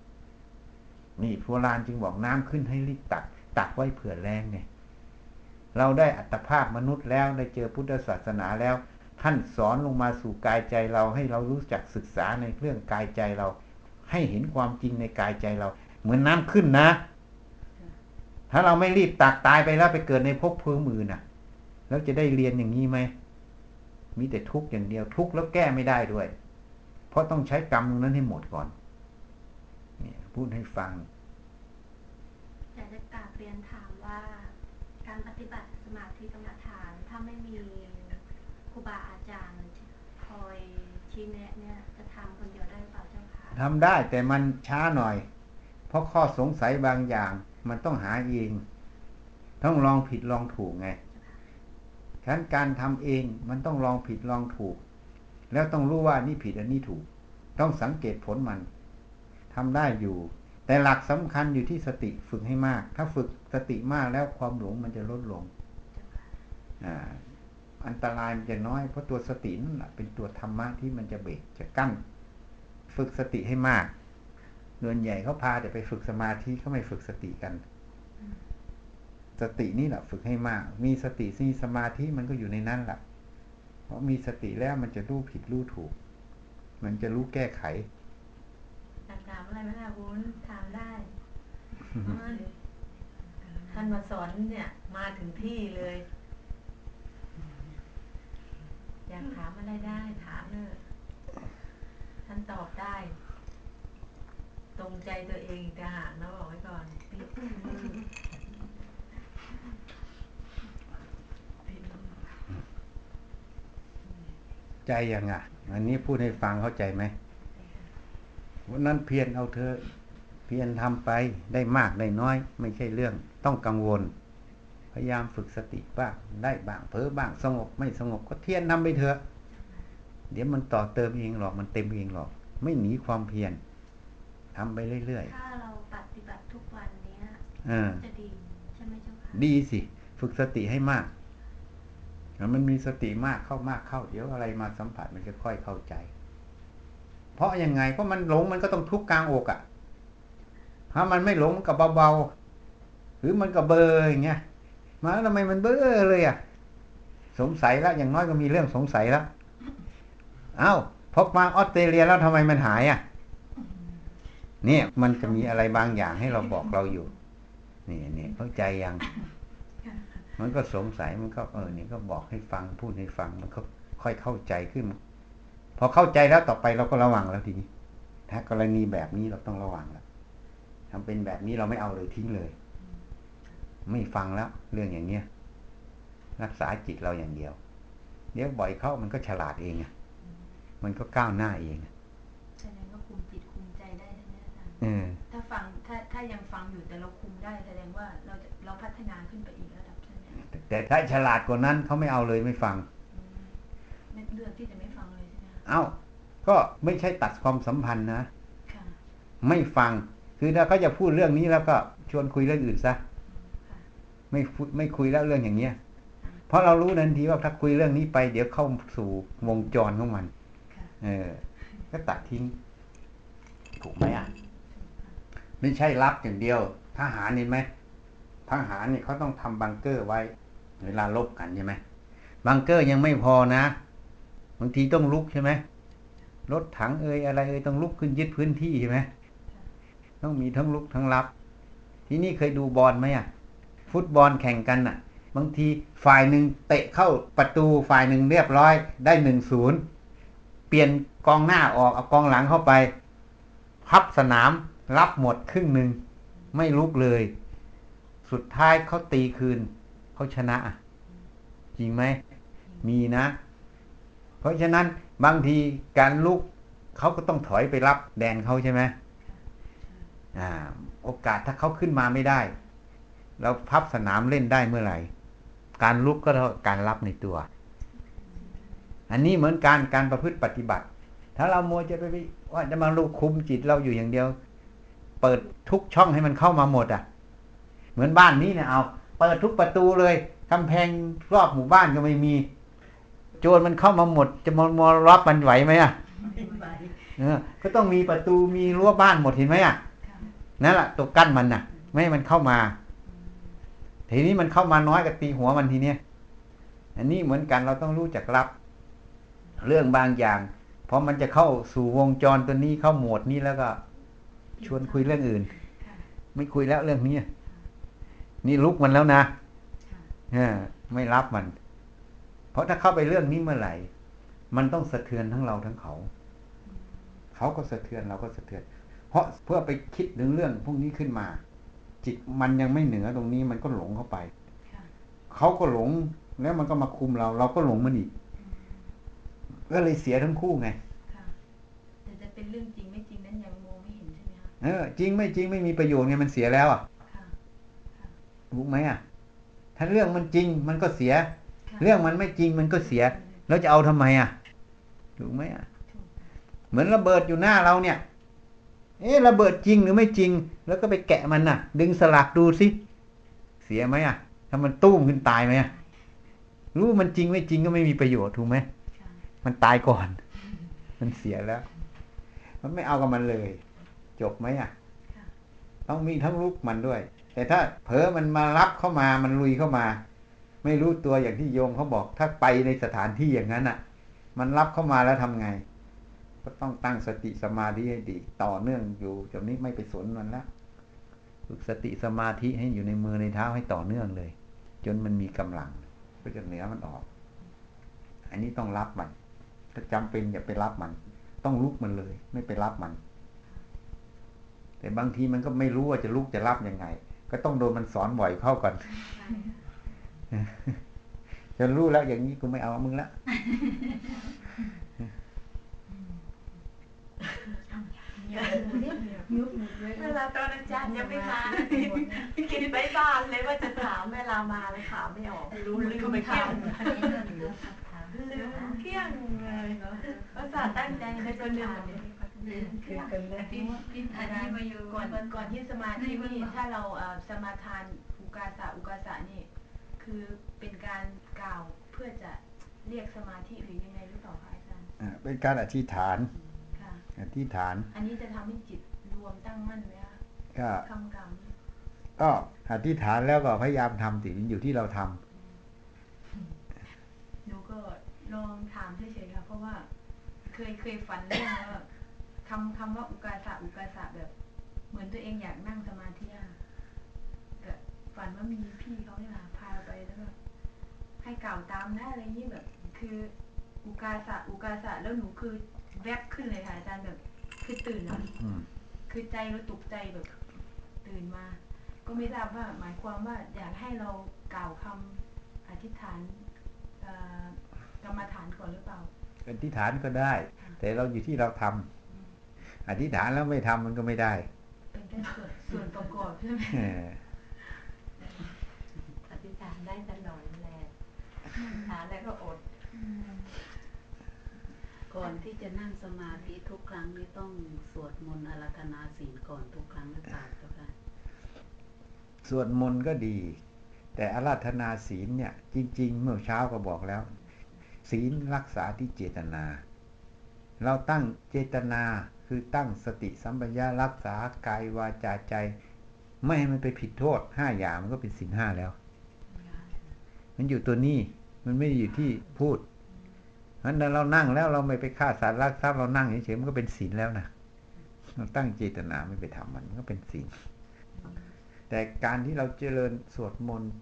C: นี่โบราณจึงบอกน้ำขึ้นให้รีบตัก ตักไว้เผื่อแรงไงเราได้อัตภาพมนุษย์แล้วได้เจอพุทธศาสนาแล้ว ท่านสอนลงมาสู่กายใจเราให้เรารู้จักศึกษาในเรื่องกายใจเรา ให้เห็นความจริงในกายใจเรา เหมือนน้ำขึ้นนะ ถ้าเราไม่รีบตักตายไปแล้วไปเกิดในภพพื้นมือน่ะ แล้วจะได้เรียนอย่างนี้ไหมมีแต่ทุกข์อย่างเดียวทุกข์แล้วแก้ไม่ได้ด้วย ราะต้องใช้กรรมตรงนั้นให้หมดก่อน เนี่ยพูดให้ฟัง
D: อยากจะกราบเรียนถามว่า การปฏิบัติสมาธิกรรมฐานถ้าไม่มีครูบาอาจารย์คอยชี้แนะเนี่ยจะทำคนเดียวได้หรือเปล่าเจ้าค่ะ
C: ทำได้แต่มันช้าหน่อย เพราะข้อสงสัยบางอย่าง มันต้องหาเอง ต้องลองผิดลองถูกไงฉะนั้นการทำเองมันต้องลองผิดลองถูก แล้วต้องรู้ว่านี่ผิดอันนี้ถูก ต้องสังเกตผลมันทำได้อยู่ แต่หลักสำคัญอยู่ที่สติฝึกให้มาก ถ้าฝึกสติมากแล้วความหลงมันจะลดลงออันตรายมันจะน้อยเพราะตัวสตินั่นแหละเป็นตัวธรรมะที่มันจะเบรกจะกั้น ฝึกสติให้มากส่วนใหญ่เขาพาแต่ไปฝึกสมาธิเขาไม่ฝึกสติกัน สตินี่แหละฝึกให้มาก มีสติมีสมาธิมันก็อยู่ในนั้นแหละ เพราะมีสติแล้วมันจะรู้ผิดรู้ถูก มันจะรู้แก้ไข
A: ถามอะไรไหมล่ะวุ้นถามได้ท่านมาสอนเนี่ย มาถึงที่เลย อยากถามอะไรได้ ถามเลยท่านตอบได้ ตรงใจตัวเองอีกต่างหากนะบอกไว้ก่อน
C: ใจยังไงอันนี้พูดให้ฟังเข้าใจไหมวันนั้นเพียรเอาเธอะเพียรทำไปได้มากได้น้อย ไม่ใช่เรื่องต้องกังวล พยายามฝึกสติบ้างได้บ้างเผลอบ้างสงบไม่สงบก็เทียนทำไปเถอะ เดี๋ยวมันต่อเติมเองหรอกมันเต็มเองหรอก ไม่หนีความเพียรทำไปเรื่อย
D: ถ้าเราปฏิบัติทุกวันเนี้ย
C: ๆเออ
D: จะดีใช่ไหมเจ้าค่ะ
C: ดีสิ ฝึกสติให้มากแล้ว มันมีสติมากเข้ามากเข้าเดี๋ยวอะไรมาสัมผัสมันจะค่อยเข้าใจ เพราะยังไงเพราะมันหลงมันก็ต้องทุกข์กลางอกอะ่ะ ถ้ามันไม่หลงมันก็เบาๆหรือมันก็เบออย่างเงี้ยมาแล้วทำไมมันเบลอเลยอะ่ะ สงสัยแล้วอย่างน้อยก็มีเรื่องสงสัยแล้วเอ้าพบมาออสเตรเลียแล้วทำไมมันหายอะ่ะ เนี่ยมันจะมีอะไรบางอย่างให้เราบอกเราอยู่นี่นี่เข้าใจยัง มันก็สงสัยมันก็เออนี่ก็บอกให้ฟังพูดให้ฟังมันก็ค่อยเข้าใจขึ้น พอเข้าใจแล้วต่อไปเราก็ระวังแล้วทีนี้ถ้ากรณีแบบนี้เราต้องระวังแล้วทำเป็นแบบนี้เราไม่เอาเลยทิ้งเลย ไม่ฟังแล้วเรื่องอย่างเนี้ยรักษาจิตเราอย่างเดียวเดี๋ยวบ่อยเข้ามันก็ฉลาดเองอะมันก็ก้าวหน้าเองอะ
A: แสดงว่าคุมจิตคุมใจได้ใช่ไหมอาจารย์
C: เออ
A: ถ้าฟังถ้าถ้ายังฟังอยู่แต่เราคุมได้แสดงว่าเราจะเราพัฒนาขึ้นไปอีกระดับใช่ไหมคะ
C: แต่ถ้าฉลาดกว่านั้นเขาไม่เอาเลยไม่ฟัง
A: อืมไม่เลือกที่จะไม่ฟังเลยใช่ไหมคะ
C: เอ้าก็ไม่ใช่ตัดความสัมพันธ์นะ
A: ค่ะ
C: ไม่ฟัง คือถ้าเขาจะพูดเรื่องนี้แล้วก็ชวนคุยเรื่องอื่นซะ
A: ค่ะ
C: ไม่พูดไม่คุยแล้วเรื่องอย่างเงี้ย เพราะเรารู้ทันทีว่าถ้าคุยเรื่องนี้ไป เดี๋ยวเข้าสู่วงจรของมัน
A: ค่ะ
C: เออ ก็ตัดทิ้ง ถูกไหมอะ ไม่ใช่รับอย่างเดียวทหารเห็นไหมทหารเนี่ยเขาต้องทำบังเกอร์ไว้ เวลาลบกันใช่ไหมบังเกอร์ยังไม่พอนะ บางทีต้องลุกใช่ไหมรถถังเอ่ยอะไรเอ่ยต้องลุกขึ้นยึดพื้นที่ใช่ไหมต้องมีทั้งลุกทั้งรับ ที่นี้เคยดูบอลไหมอะ ฟุตบอลแข่งกันอะ บางทีฝ่ายหนึ่งเตะเข้าประตูฝ่ายหนึ่งเรียบร้อย ได้หนึ่งศูนย์เปลี่ยนกองหน้าออกเอากองหลังเข้าไป พับสนามรับหมดครึ่งหนึ่งไม่ลุกเลย สุดท้ายเขาตีคืน เขาชนะอะจริงไหมมีนะ เพราะฉะนั้นบางทีการลุกเขาก็ต้องถอยไปรับแดนเขาใช่ไหมอ่า โอกาสถ้าเขาขึ้นมาไม่ได้เราพับสนามเล่นได้เมื่อไหร่ การลุกก็เท่ากับการรับในตัว อันนี้เหมือนการการประพฤติปฏิบัติ ถ้าเรามัวจะไปว่าจะมาลูกคุมจิตเราอยู่อย่างเดียว เปิดทุกช่องให้มันเข้ามาหมดอะ เหมือนบ้านนี้เนี่ยเอา เปิดทุกประตูเลยกำแพงรอบหมู่บ้านก็ไม่มี โจรมันเข้ามาหมด จะมามอรับมันไหวไหมอะ
B: ไม่ไหว
C: เออก็ต้องมีประตูมีรั้วบ้านหมดเห็นไหมอะ
A: ค่ะ
C: นั่นแหละตัวกั้นมันน่ะ ไม่ให้มันเข้ามา ทีนี้มันเข้ามาน้อยกับตีหัวมันทีเนี้ยอันนี้เหมือนกันเราต้องรู้จักรับ เรื่องบางอย่างพอมันจะเข้าสู่วงจรตัวนี้เข้าโหมดนี้แล้วก็ ชวนคุยเรื่องอื่น
A: ค่ะ
C: ไม่คุยแล้วเรื่องนี้ นี่ลุกมันแล้วนะ
A: ค่ะ
C: เออไม่รับมัน เพราะถ้าเข้าไปเรื่องนี้เมื่อไหร่ มันต้องสะเทือนทั้งเราทั้งเขา เขาก็สะเทือนเราก็สะเทือน เพราะเพื่อไปคิดถึงเรื่องพวกนี้ขึ้นมา จิตมันยังไม่เหนือตรงนี้มันก็หลงเข้าไป
A: ค่ะ
C: เขาก็หลงแล้วมันก็มาคุมเรา เราก็หลงมันอีกก็เลยเสียทั้งคู่ไง
A: ค่ะแต่จะเป็นเรื่องจริงไม่จริงนั้นยังมองไม่เห็นใช่ไหมคะ
C: เออจริงไม่จริงไม่มีประโยชน์ไงมันเสียแล้วอะ
A: ค่ะ
C: รู้ไหมอะ ถ้าเรื่องมันจริงมันก็เสีย
A: ค่ะ
C: เรื่องมันไม่จริงมันก็เสีย แล้วจะเอาทำไมอะรู้ไหมอะ
A: ถูก
C: เหมือนระเบิดอยู่หน้าเราเนี่ย เอ๊ะระเบิดจริงหรือไม่จริง แล้วก็ไปแกะมันน่ะ ดึงสลักดูสิเสียไหมอะ ถ้ามันตุ้มขึ้นตายไหมอะรู้มันจริงไม่จริงก็ไม่มีประโยชน์ถูกไหม
A: ค่ะ
C: มันตายก่อน มันเสียแล้ว มันไม่เอากับมันเลย จบไหมอะ
A: ค่ะ
C: ต้องมีทั้งลุกมันด้วย แต่ถ้าเผลอมันมารับเข้ามามันลุยเข้ามา ไม่รู้ตัวอย่างที่โยมเขาบอก ถ้าไปในสถานที่อย่างนั้นอะ มันรับเข้ามาแล้วทำไง ก็ต้องตั้งสติสมาธิให้ดี ต่อเนื่องอยู่จนนี้ไม่ไปสนมันแล้วฝึกสติสมาธิให้อยู่ในมือในเท้าให้ต่อเนื่องเลย จนมันมีกำลังก็จะเหนือมันออก อันนี้ต้องรับมัน ถ้าจำเป็นอย่าไปรับมัน ต้องลุกมันเลย ไม่ไปรับมัน แต่บางทีมันก็ไม่รู้ว่าจะลุกจะรับยังไง ก็ต้องโดนมันสอนบ่อยเข้าก่อนจนรู้แล้วอย่างนี้กูไม่เอามึงละ
A: ยยุบหมดเลย
B: เวลาตอนอาจารย์ยังไม่มาคิดไปบ้านเลยว่าจะถามเวลามาเลยถามไม่ออกรู้ลืมไปเกลี้ยงลืมเกี้ยงเลยภาษาห์ตั้งใจในจะลืม
A: คือกันเลย
B: พี่พี่อันนี้มาอยู่
A: ก่อนก่อนที่สมาธินี่ถ้าเราเอ่อสมาทานอุกาสะอุกาสะนี่ คือเป็นการกล่าวเพื่อจะเรียกสมาธิหรือยังไงหรือเปล่าคะอาจารย์
C: อ่าเป็นการอธิษฐาน
A: ค่ะ
C: อธิษฐาน
A: อันนี้จะทำให้จิตรวมตั้งมั่นไหมคะ
C: ก็
A: คำกรรม
C: ก็อธิษฐานแล้วก็พยายามทำสิอยู่ที่เราทำ
A: หนูก็ลองถามเฉยๆค่ะเพราะว่า เคยเคยฝันเรื่องว่า คำคำว่าอุกาสะอุกาสะแบบ เหมือนตัวเองอยากนั่งสมาธิอะแต่ฝันว่ามีพี่เขาเนี่ยค่ะพาไปแล้วแบบให้กล่าวตามนะอะไรอย่างนี้แบบ คืออุกาสะอุกาสะแล้วหนูคือแวบขึ้นเลยค่ะอาจารย์แบบ คือตื่นแล้ว
C: อืม
A: คือใจเราตกใจแบบ ตื่นมา ก็ไม่ทราบว่า หมายความว่า อยากให้เรากล่าวคำอธิษฐานเอ่อกรรมฐานก่อนหรือเปล่า
C: อธิษฐานก็ได้ แต่เราอยู่ที่เราทำ อธิษฐานแล้วไม่ทำมันก็ไม่ได้
A: เป็นแค่ส่วนส่วนประกอบใช่ไหม
C: เออ
B: อธิษฐานได้ตลอดแหละฐานแล้วก็อด ก่อนที่จะนั่งสมาธิทุกครั้งนี่ต้องสวดมนต์อารัธนาศีลก่อนทุกครั้งหรือเปล่าเจ้าค่ะ
C: สวดมนต์ก็ดี แต่อาราธนาศีลเนี่ย จริง ๆ เมื่อเช้าก็บอกแล้ว ศีลรักษาที่เจตนา เราตั้งเจตนา คือตั้งสติสัมปชัญญะรักษากายวาจาใจ ไม่ให้มันไปผิดโทษห้าอย่างมันก็เป็นศีลห้าแล้ว มันอยู่ตัวนี้มันไม่ได้อยู่ที่พูดเพราะนั้นเรานั่งแล้วเราไม่ไปฆ่าสัตว์รักทรัพย์เรานั่งเฉยๆมันก็เป็นศีลแล้วนะเราตั้งเจตนาไม่ไปทำมันมันก็เป็นศีลแต่การที่เราเจริญสวดมนต์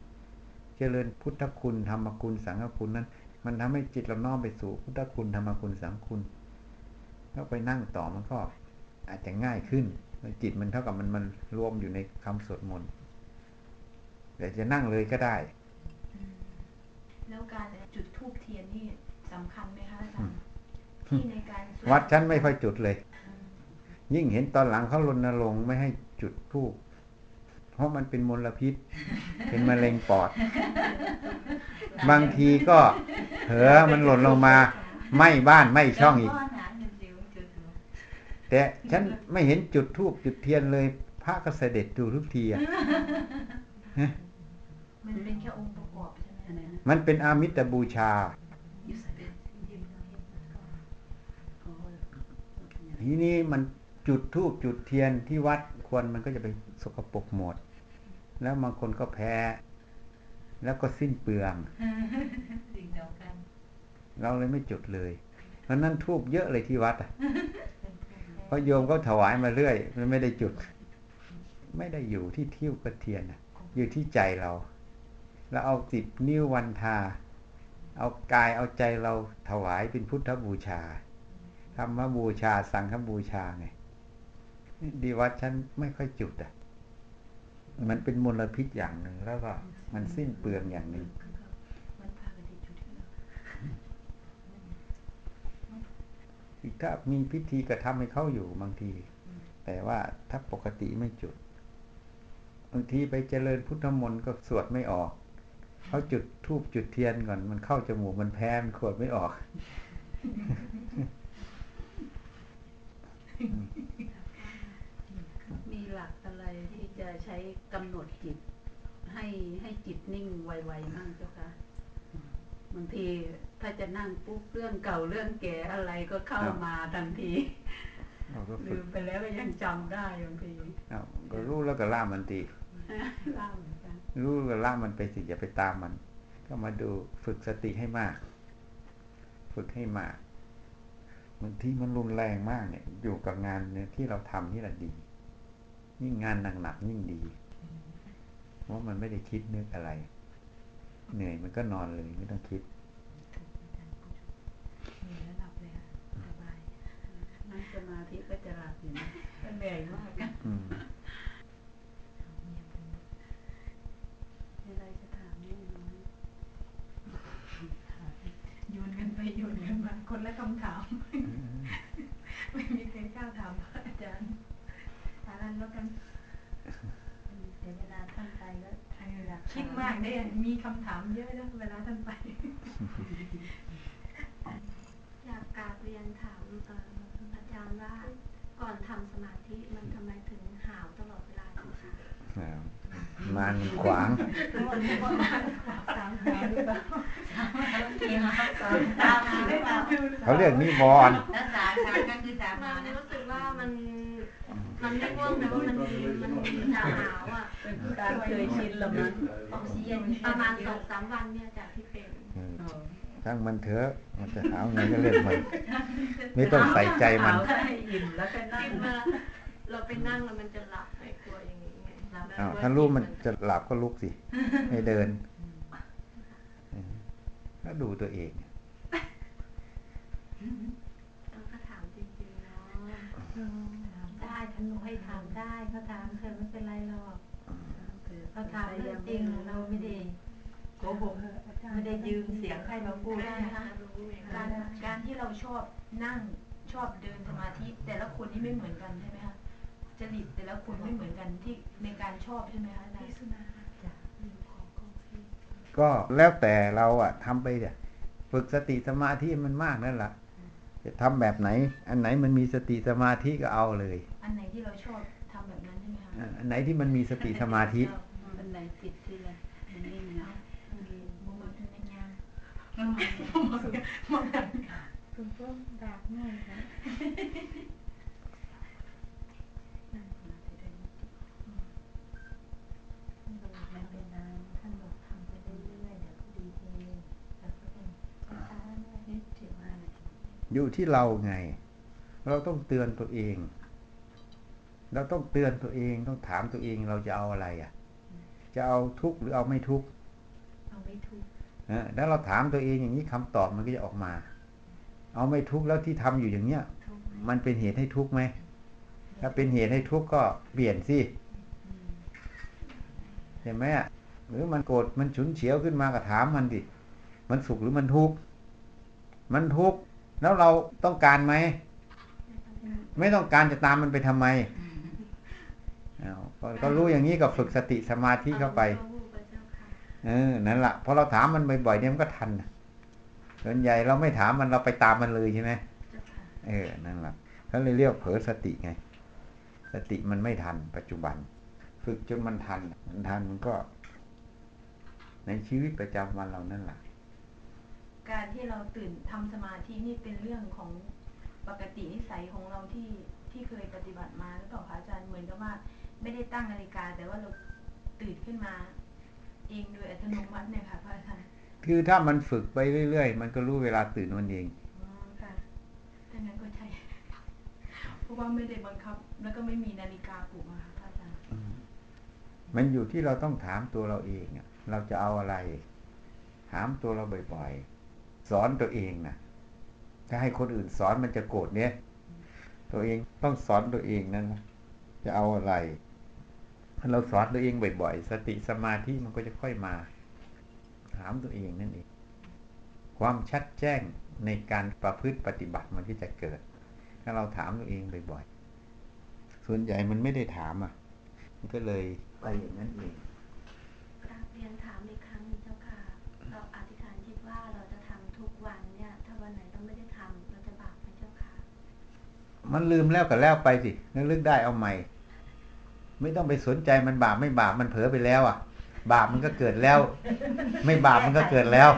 C: เจริญพุทธคุณธรรมคุณสังฆคุณนั้น มันทำให้จิตเราน้อมไปสู่พุทธคุณธรรมคุณสังฆคุณ แล้วไปนั่งต่อมันก็อาจจะง่ายขึ้นจิตมันเท่ากับมันมันรวมอยู่ในคำสวดมนต์แต่จะนั่งเลยก็ได้
A: แล้วการจุดธูปเทียนนี่สำคัญไหมคะอาจารย์ที่ในการสด
C: วัดฉันไม่ค่อยจุดเลย
A: อืม
C: ยิ่งเห็นตอนหลังเขารณรงค์ไม่ให้จุดธูปเพราะมันเป็นมลพิษ เป็นมะเร็งปอด บางทีก็เผลอมันหล่นลงมาไหม้บ้านไหม้ช่องอีก แต่ฉันไม่เห็นจุดธูปจุดเทียนเลย พระก็เสด็จดูทุกทีอะ
A: มันเป็นแค่องค์ประกอบใช่ไหม
B: อันไหนนะ
C: มันเป็นอามิตบูชา
B: ยูสเปนโอ้ย
C: ทีนี้มันจุดธูปจุดเทียนที่วัดควรมันก็จะไปสกปรกหมด แล้วบางคนก็แพ้ แล้วก็สิ้นเปลือง
B: สิ่งเดียวกัน
C: เราเลยไม่จุดเลย เพราะนั้นทูบเยอะเลยที่วัดอะเพ ราะโยมก็ถวายมาเรื่อย มันไม่ได้จุด ไม่ได้อยู่ที่ทิวกระเทียนนะอยู่ที่ใจเรา แล้วเอาสิบนิ้ววันทา เอากายเอาใจเราถวายเป็นพุทธบูชาธรรมบูชา สังฆบูชาไงดีวัดฉันไม่ค่อยจุดอะ มันเป็นมลพิษอย่างหนึ่งแล้วก็มันสิ้นเปลืองอย่างหนึ่ง
A: มันพากันที่จุดที่เรา
C: ถ้ามีพิธีกระทำให้เขาอยู่บางที แต่ว่าถ้าปกติไม่จุด บางทีไปเจริญพุทธมนต์ก็สวดไม่ออกเขาจุดทูบจุดเทียนก่อน มันเข้าจมูกมันแพ้มันขวดไม่ออก
B: มีหลักอะไรที่จะใช้กำหนดจิต ให้ให้จิตนิ่งไวๆมั่งเจ้าคะบางที ถ้าจะนั่งปุ๊บเรื่องเก่าเรื่องแก่อะไรก็เข้า
C: ครับ
B: มาทันที
C: เราก็ฝึ
B: ลื
C: ก
B: มไปแล้วก็ยังจำได้บางที
C: เอาก็รู้แล้วก็ล่ามมันตี
B: เล่าเหมือนกัน
C: รู้แล้วก็ล่ามมันไปสิอย่าไปตามมัน ก็มาดูฝึกสติให้มาก ฝึกให้มากบางทีมันรุนแรงมากเนี่ย อยู่กับงานเนี่ยที่เราทำนี่แหละดี ยิ่งงานหนักๆยิ่งดีเพราะมันไม่ได้คิดนึกอะไร เหนื่อยมันก็นอนเลยไม่ต้องคิด
A: เหนื่อยแล้วหลับเลยค่ะสบาย
B: นั่งสมาธิก็จะหลับอยู่นะก็เหนื่อยมากอะ
C: อืม
B: มีอะไรจะถามแม่น้อย
A: โยนกันไปโยนกันมาคนละคำถาม ไม่มีใครกล้าถามพระอาจารย์ทันแล้วกัน
B: เดี๋ยวเวลาท่านไปก็ท่านอยาก
A: คิดมากได้มีคำถามเยอะนะเวลาท่านไป
D: อยากกราบเรียนถามเอ่ออาจารย์ว่าก่อนทำสมาธิมันทำไมถึงหาวตลอดเวลาคะ
C: อ่มันขวาง
B: ตามหาหรือเปล่าตามหาหรือเปล่า
C: เขาเรียกนิวรณ์
B: รักษาการก็คือตาม
D: มั
B: หาน
D: รู้สึกว่ามันมันไม่ง่วงแต่ว่ามันมันจะหาวอะ
B: การเคยชินและมั้ง
D: ออกซิเจนประมาณสองสามวันเนี่ยจากที่เป็น
C: ทั้งมันเถอะ มันจะหาไงก็เรื่องมัน ไม่ต้องใส่ใจมัน
B: ให้อิ่มแล้วก็นั่ง
D: คิดว่าเราไปนั่งแล้วมันจะหลับไปกลัวอย่างนี้ไง
C: อ้าวถ้ารู้มันจะหลับก็ลุกสิให้เดินอืมก็ดูตัวเอง
D: เราก็ถามจริงๆเนาะ
E: ได้ท่านให้ถามได้เขาถามเธอไม่เป็นไรหรอกเขาถามเรื่องจริงเราไม่ได้
B: โกหกไม่ได้ยืมเสียงใครมาพูด
A: ได้
B: นะ
A: นะคะ
D: รู้เอง
A: การการที่เราชอบนั่งชอบเดินสมาธิแต่ละคนนี่ไม่เหมือนกันใช่ไหมคะจริตแต่ละคนไม่เหมือนกันที่ในการชอบใช่ไหมคะอาจาร
D: พิ
A: ย์
D: สุนาจ้ะอยู่ของกองพี่
C: ก็แล้วแต่เราอะทำไปเถอะฝึกสติสมาธิมันมากนั่นแหละจะทำแบบไหน อันไหนมันมีสติสมาธิก็เอาเลย
A: อันไหนที่เราชอบทำแบบนั้นใช่ไหมคะ
C: อ่าอันไหนที่มันมีสติสมาธิ
E: เป็นไหนติดที่ ม
A: องกัน
E: คุณก็ดากหน่อยนะไม่เป็นไรท่าบอกทำไปเรื่อยนะ
C: อยู่ที่เราไง เราต้องเตือนตัวเอง เราต้องเตือนตัวเองต้องถามตัวเองเราจะเอาอะไรอะ จะเอาทุกข์หรือเอาไม่ทุกข์
A: เอาไม่ถูก
C: เออ แล้วเราถามตัวเองอย่างนี้คำตอบมันก็จะออกมา เอาไม่ทุกข์แล้วที่ทำอยู่อย่างเนี้ย
D: มั
C: นเป็นเหตุให้ทุกข์ไหม ถ้าเป็นเหตุให้ทุกข์ก็เปลี่ยนสิเห็นไหมอะหรือมันโกรธมันฉุนเฉียวขึ้นมาก็ถามมันดิ มันสุขหรือมันทุกข์ มันทุกข์ แล้วเราต้องการไหม ไม่ต้องการจะตามมันไปทำไมอ้วก็ก็รู้อย่างนี้ก็ฝึกสติสมาธิเข้าไป
D: เอ
C: อนั่นละพอเราถามมันบ่อยๆเนี่ยมันก็ทันน่ะส่วนใหญ่เราไม่ถามมันเราไปตามมันเลยใช่ไหม
D: เจ้าค่ะ
C: เออนั่นละเขาเลยเรียกเผลอสติไง สติมันไม่ทันปัจจุบัน ฝึกจนมันทัน มันทันมันก็ ในชีวิตประจำวันเรานั่นแหละ
A: การที่เราตื่นทำสมาธินี่เป็นเรื่องของปกตินิสัยของเราที่ที่เคยปฏิบัติมาหรือเปล่าคะอาจารย์เหมือนกับว่า ไม่ได้ตั้งนาฬิกา แต่ว่าเราตื่นขึ้นมา เองโดยอัตโนมัติเนี่ยค่ะพระอาจารย์
C: คือถ้ามันฝึกไปเรื่อยๆ มันก็รู้เวลาตื่นมันเอง
A: อ๋อค่ะถ้างั้นก็ใช่เพราะว่าไม่ได้บังคับ แล้วก็ไม่มีนาฬิกาปลุกอะค่ะพระอาจารย์
C: มันอยู่ที่เราต้องถามตัวเราเองอะเราจะเอาอะไร ถามตัวเราบ่อยๆ สอนตัวเองนะถ้าให้คนอื่นสอนมันจะโกรธเนี่ย ตัวเองต้องสอนตัวเองนั่นนะจะเอาอะไร ถ้าเราสอนตัวเองบ่อยๆ สติสมาธิมันก็จะค่อยมา ถามตัวเองนั่นเอง ความชัดแจ้งในการประพฤติปฏิบัติมันก็จะเกิด ถ้าเราถามตัวเองบ่อยๆ ส่วนใหญ่มันไม่ได้ถามอะ มันก็เลยไปอย่างนั้นเอง
D: กราบเรียนถามอีกครั้งหนึ่งเจ้าค่ะ เราอธิษฐานจิตว่าเราจะทำทุกวันเนี่ย ถ้าวันไหนเราไม่ได้ทำเราจะบาปไหมเจ้าค่ะ
C: มันลืมแล้วก็แล้วไปสินึกลึกได้เอาใหม่ ไม่ต้องไปสนใจมันบาปไม่บาปมันเผลอไปแล้ว อะ บาปมันก็เกิดแล้ว ไม่บาปมันก็เกิดแล้ว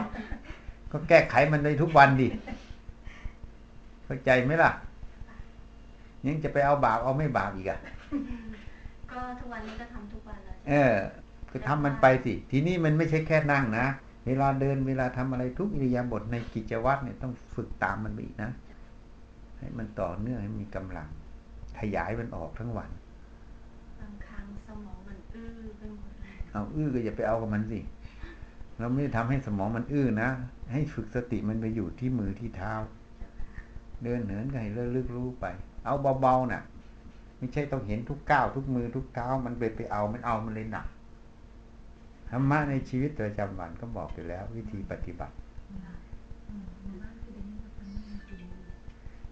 C: ก็แก้ไขมันในทุกวันดิเข้าใจไหมล่ะยังจะไปเอาบาปเอาไม่บาปอีกอะ
D: ก็ทุกวันนี้ก็ทำทุกวันแล้ว
C: เออ ก็ทำมันไปสิ ทีนี้มันไม่ใช่แค่นั่งนะเวลาเดินเวลาทำอะไรทุกอิริยาบถในกิจวัตรเนี่ยต้องฝึกตามมันไปอีกนะ ให้มันต่อเนื่องให้มีกำลัง ขยายมันออกทั้งวัน
D: เอา
C: อื้อก็อย่าไปเอากับมันสิเราไม่ได้ทำให้สมองมันอื้อนะ ให้ฝึกสติมันไปอยู่ที่มือที่เท้า เดินเหินก็ให้เลิกลึกรู้ไป เอาเบาๆน่ะ ไม่ใช่ต้องเห็นทุกก้าวทุกมือทุกเท้า มันไปไปเอามันเอามันเลยหนักธรรมะในชีวิตประจำวันก็บอกไปแล้ว วิธีปฏิบัติ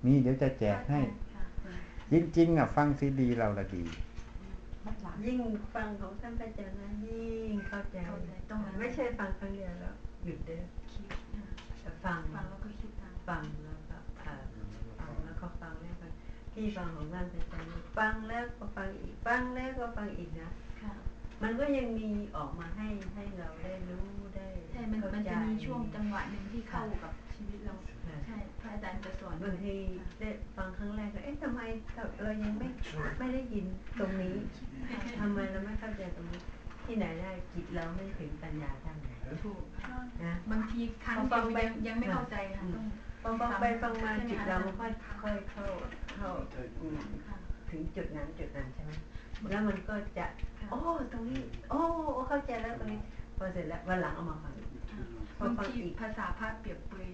C: มีเดี๋ยวจะแจกให้ จริงๆอะ ฟังซีดีเราละดี
B: ยิ่งฟังของท่านพระอาจารย์นะยิ่งเข้าใจ
A: เข้าใจต้อง
B: ไม่ใช่ฟังครั้งเดียวแล้วหยุดเด้อ
A: คิดอ่า
B: แต่ฟัง
A: ฟังแล้วก็คิดตาม
B: ฟังแล้วก็เอ่อฟังแล้วก็ฟังแล้วก็ที่ฟังของท่านพระอาจารย์ฟังแล้วก็ฟังอีกฟังแล้วก็ฟังอีกนะ
A: ค่ะ
B: มันก็ยังมีออกมาให้ให้เราได้รู้ได้
A: ใช่มัน
B: เข้า
A: มัน
B: ใจ
A: จะมีช่วงจังหวะหนึ่งที่เข้ากับ ชีวิตเรา
B: ค่ะ
A: ใช่พระอาจารย์จะสอน
B: บางทีได้ฟังครั้งแรกก็เอ๊ะทำไมเรายังไม่ไม่ได้ยินตรงนี้ทำไมเราไม่เข้าใจตรงนี้ ที่ไหนได้จิตเราไม่ถึงปัญญาท่านไหน
A: ถูกค่ะ
B: นะ
A: บางทีครั้ง
B: พอฟั
A: เดี
B: ง
A: ยว
B: ไป
A: ยังยังไม่เข้าใจค่ะ
B: อืม
A: ต้อง
B: พอฟังไปฟังมา
A: ใช่ไห
B: จิต
A: คะ
B: เราค่อยค่อยเข้าเข้าอืม
A: ค่ะ
B: ถึงจุดนั้นจุดนั้นใช่ไหมแล้วมันก็จะ
A: ค่ะ
B: โอ้ตรงนี้ โอ้เข้าใจแล้วตรงนี้พอเสร็จแล้ววันหลังเอามาฟังอีก
A: ค่ะ
B: พอบา
A: ง
B: ฟัง
A: ที
B: อีก
A: ภาษาพระเปรียบเปรย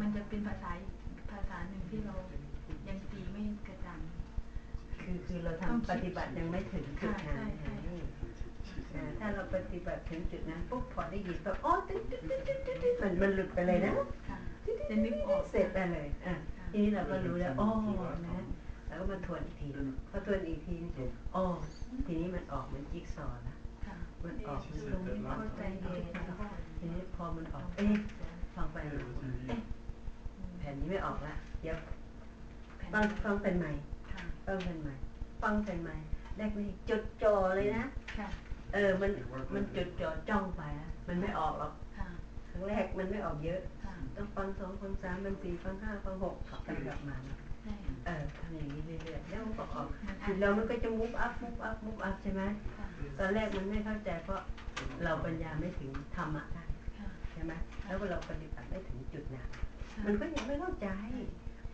A: มันจะเป็นภาษาอีกภาษาหนึ่งที่เรายังตีไม่กระจ่าง
B: คือคือเราทำปฏิบัติยังไม่ถึงจุดนั้น
A: ใช่ใช่
B: อ่าถ้าเราปฏิบัติถึงจุดนั้นปุ๊บพอได้ยินปุ๊บโอ้ตึ๊ดตึ๊ดตึ๊ดตึ๊ดตึ๊ดตึ๊ดมันมันหลุดไปเลยนะ
A: ค่ะจะนึกออก
B: เสร็จไปเลยอะทีนี้เราก็รู้แล้วอ๋อนะแล้วก็มาทวนอีกทีพอทวนอีกทีอ๋อทีนี้มันออกเหมือนจิ๊กซอว์นะ
A: ค่ะ
B: มันออกเหมือน
A: ตรงนี้เข้าใจดีแล้วก็
B: ทีนี้พอมันออกเอ๊ะฟังไปเอ๊ะแผ่นนี้ไม่ออกละเดี๋ยว
A: แผ่น
B: ฟังฟังเป็นใหม่
A: ค่ะ
B: ฟังเป็นใหม่ฟังเป็นใหม่แรกนี่จดจ่อเลยนะ
A: ค่ะ
B: เออมันมันจดจ่อจ้องไปอะมันไม่ออกหรอก
A: ค่ะ
B: ครั้งแรกมันไม่ออกเยอะ
A: ค่ะ
B: ต้องฟังสองฟังสามฟังสี่ฟังห้าฟังหกขับไปกลับมา
A: ใช่
B: เออทำอย่างนี้เรื่อยๆแล้วมันก็ออก
A: มัน
B: จิตเรามันก็จะมุฟอัพมุฟอัพมุฟอัพใช่ไหม
A: ค่ะ
B: ตอนแรกมันไม่เข้าใจเพราะเราปัญญาไม่ถึงธรรมะได้
A: ค่ะ
B: ใช่ไหมแล้วเราปฏิบัติไม่ถึงจุดนั้น มันก็ยังไม่เข้าใจ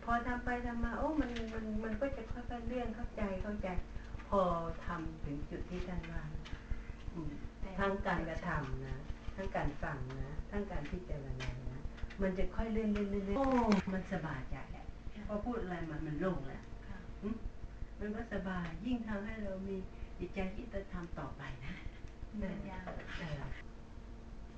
B: พอทำไปทำมา โอ้มันมันมันก็จะค่อยๆเลื่อนเข้าใจเข้าใจ พอทำถึงจุดที่ท่านว่าอืมทั้งการกระทำนะทั้งการฟังนะทั้งการพิจารณานะมันจะค่อยเลื่อนเลื่อนเลื่อนเลื่อนโอ้มันสบายใจแหละพอพูดอะไรมันมันโล่งแล้ว
A: ค่ะ
B: มันก็สบายยิ่งทำให้เรามีจิตใจที่จะทำต่อไปนะ
A: มีปัญญา
B: เออ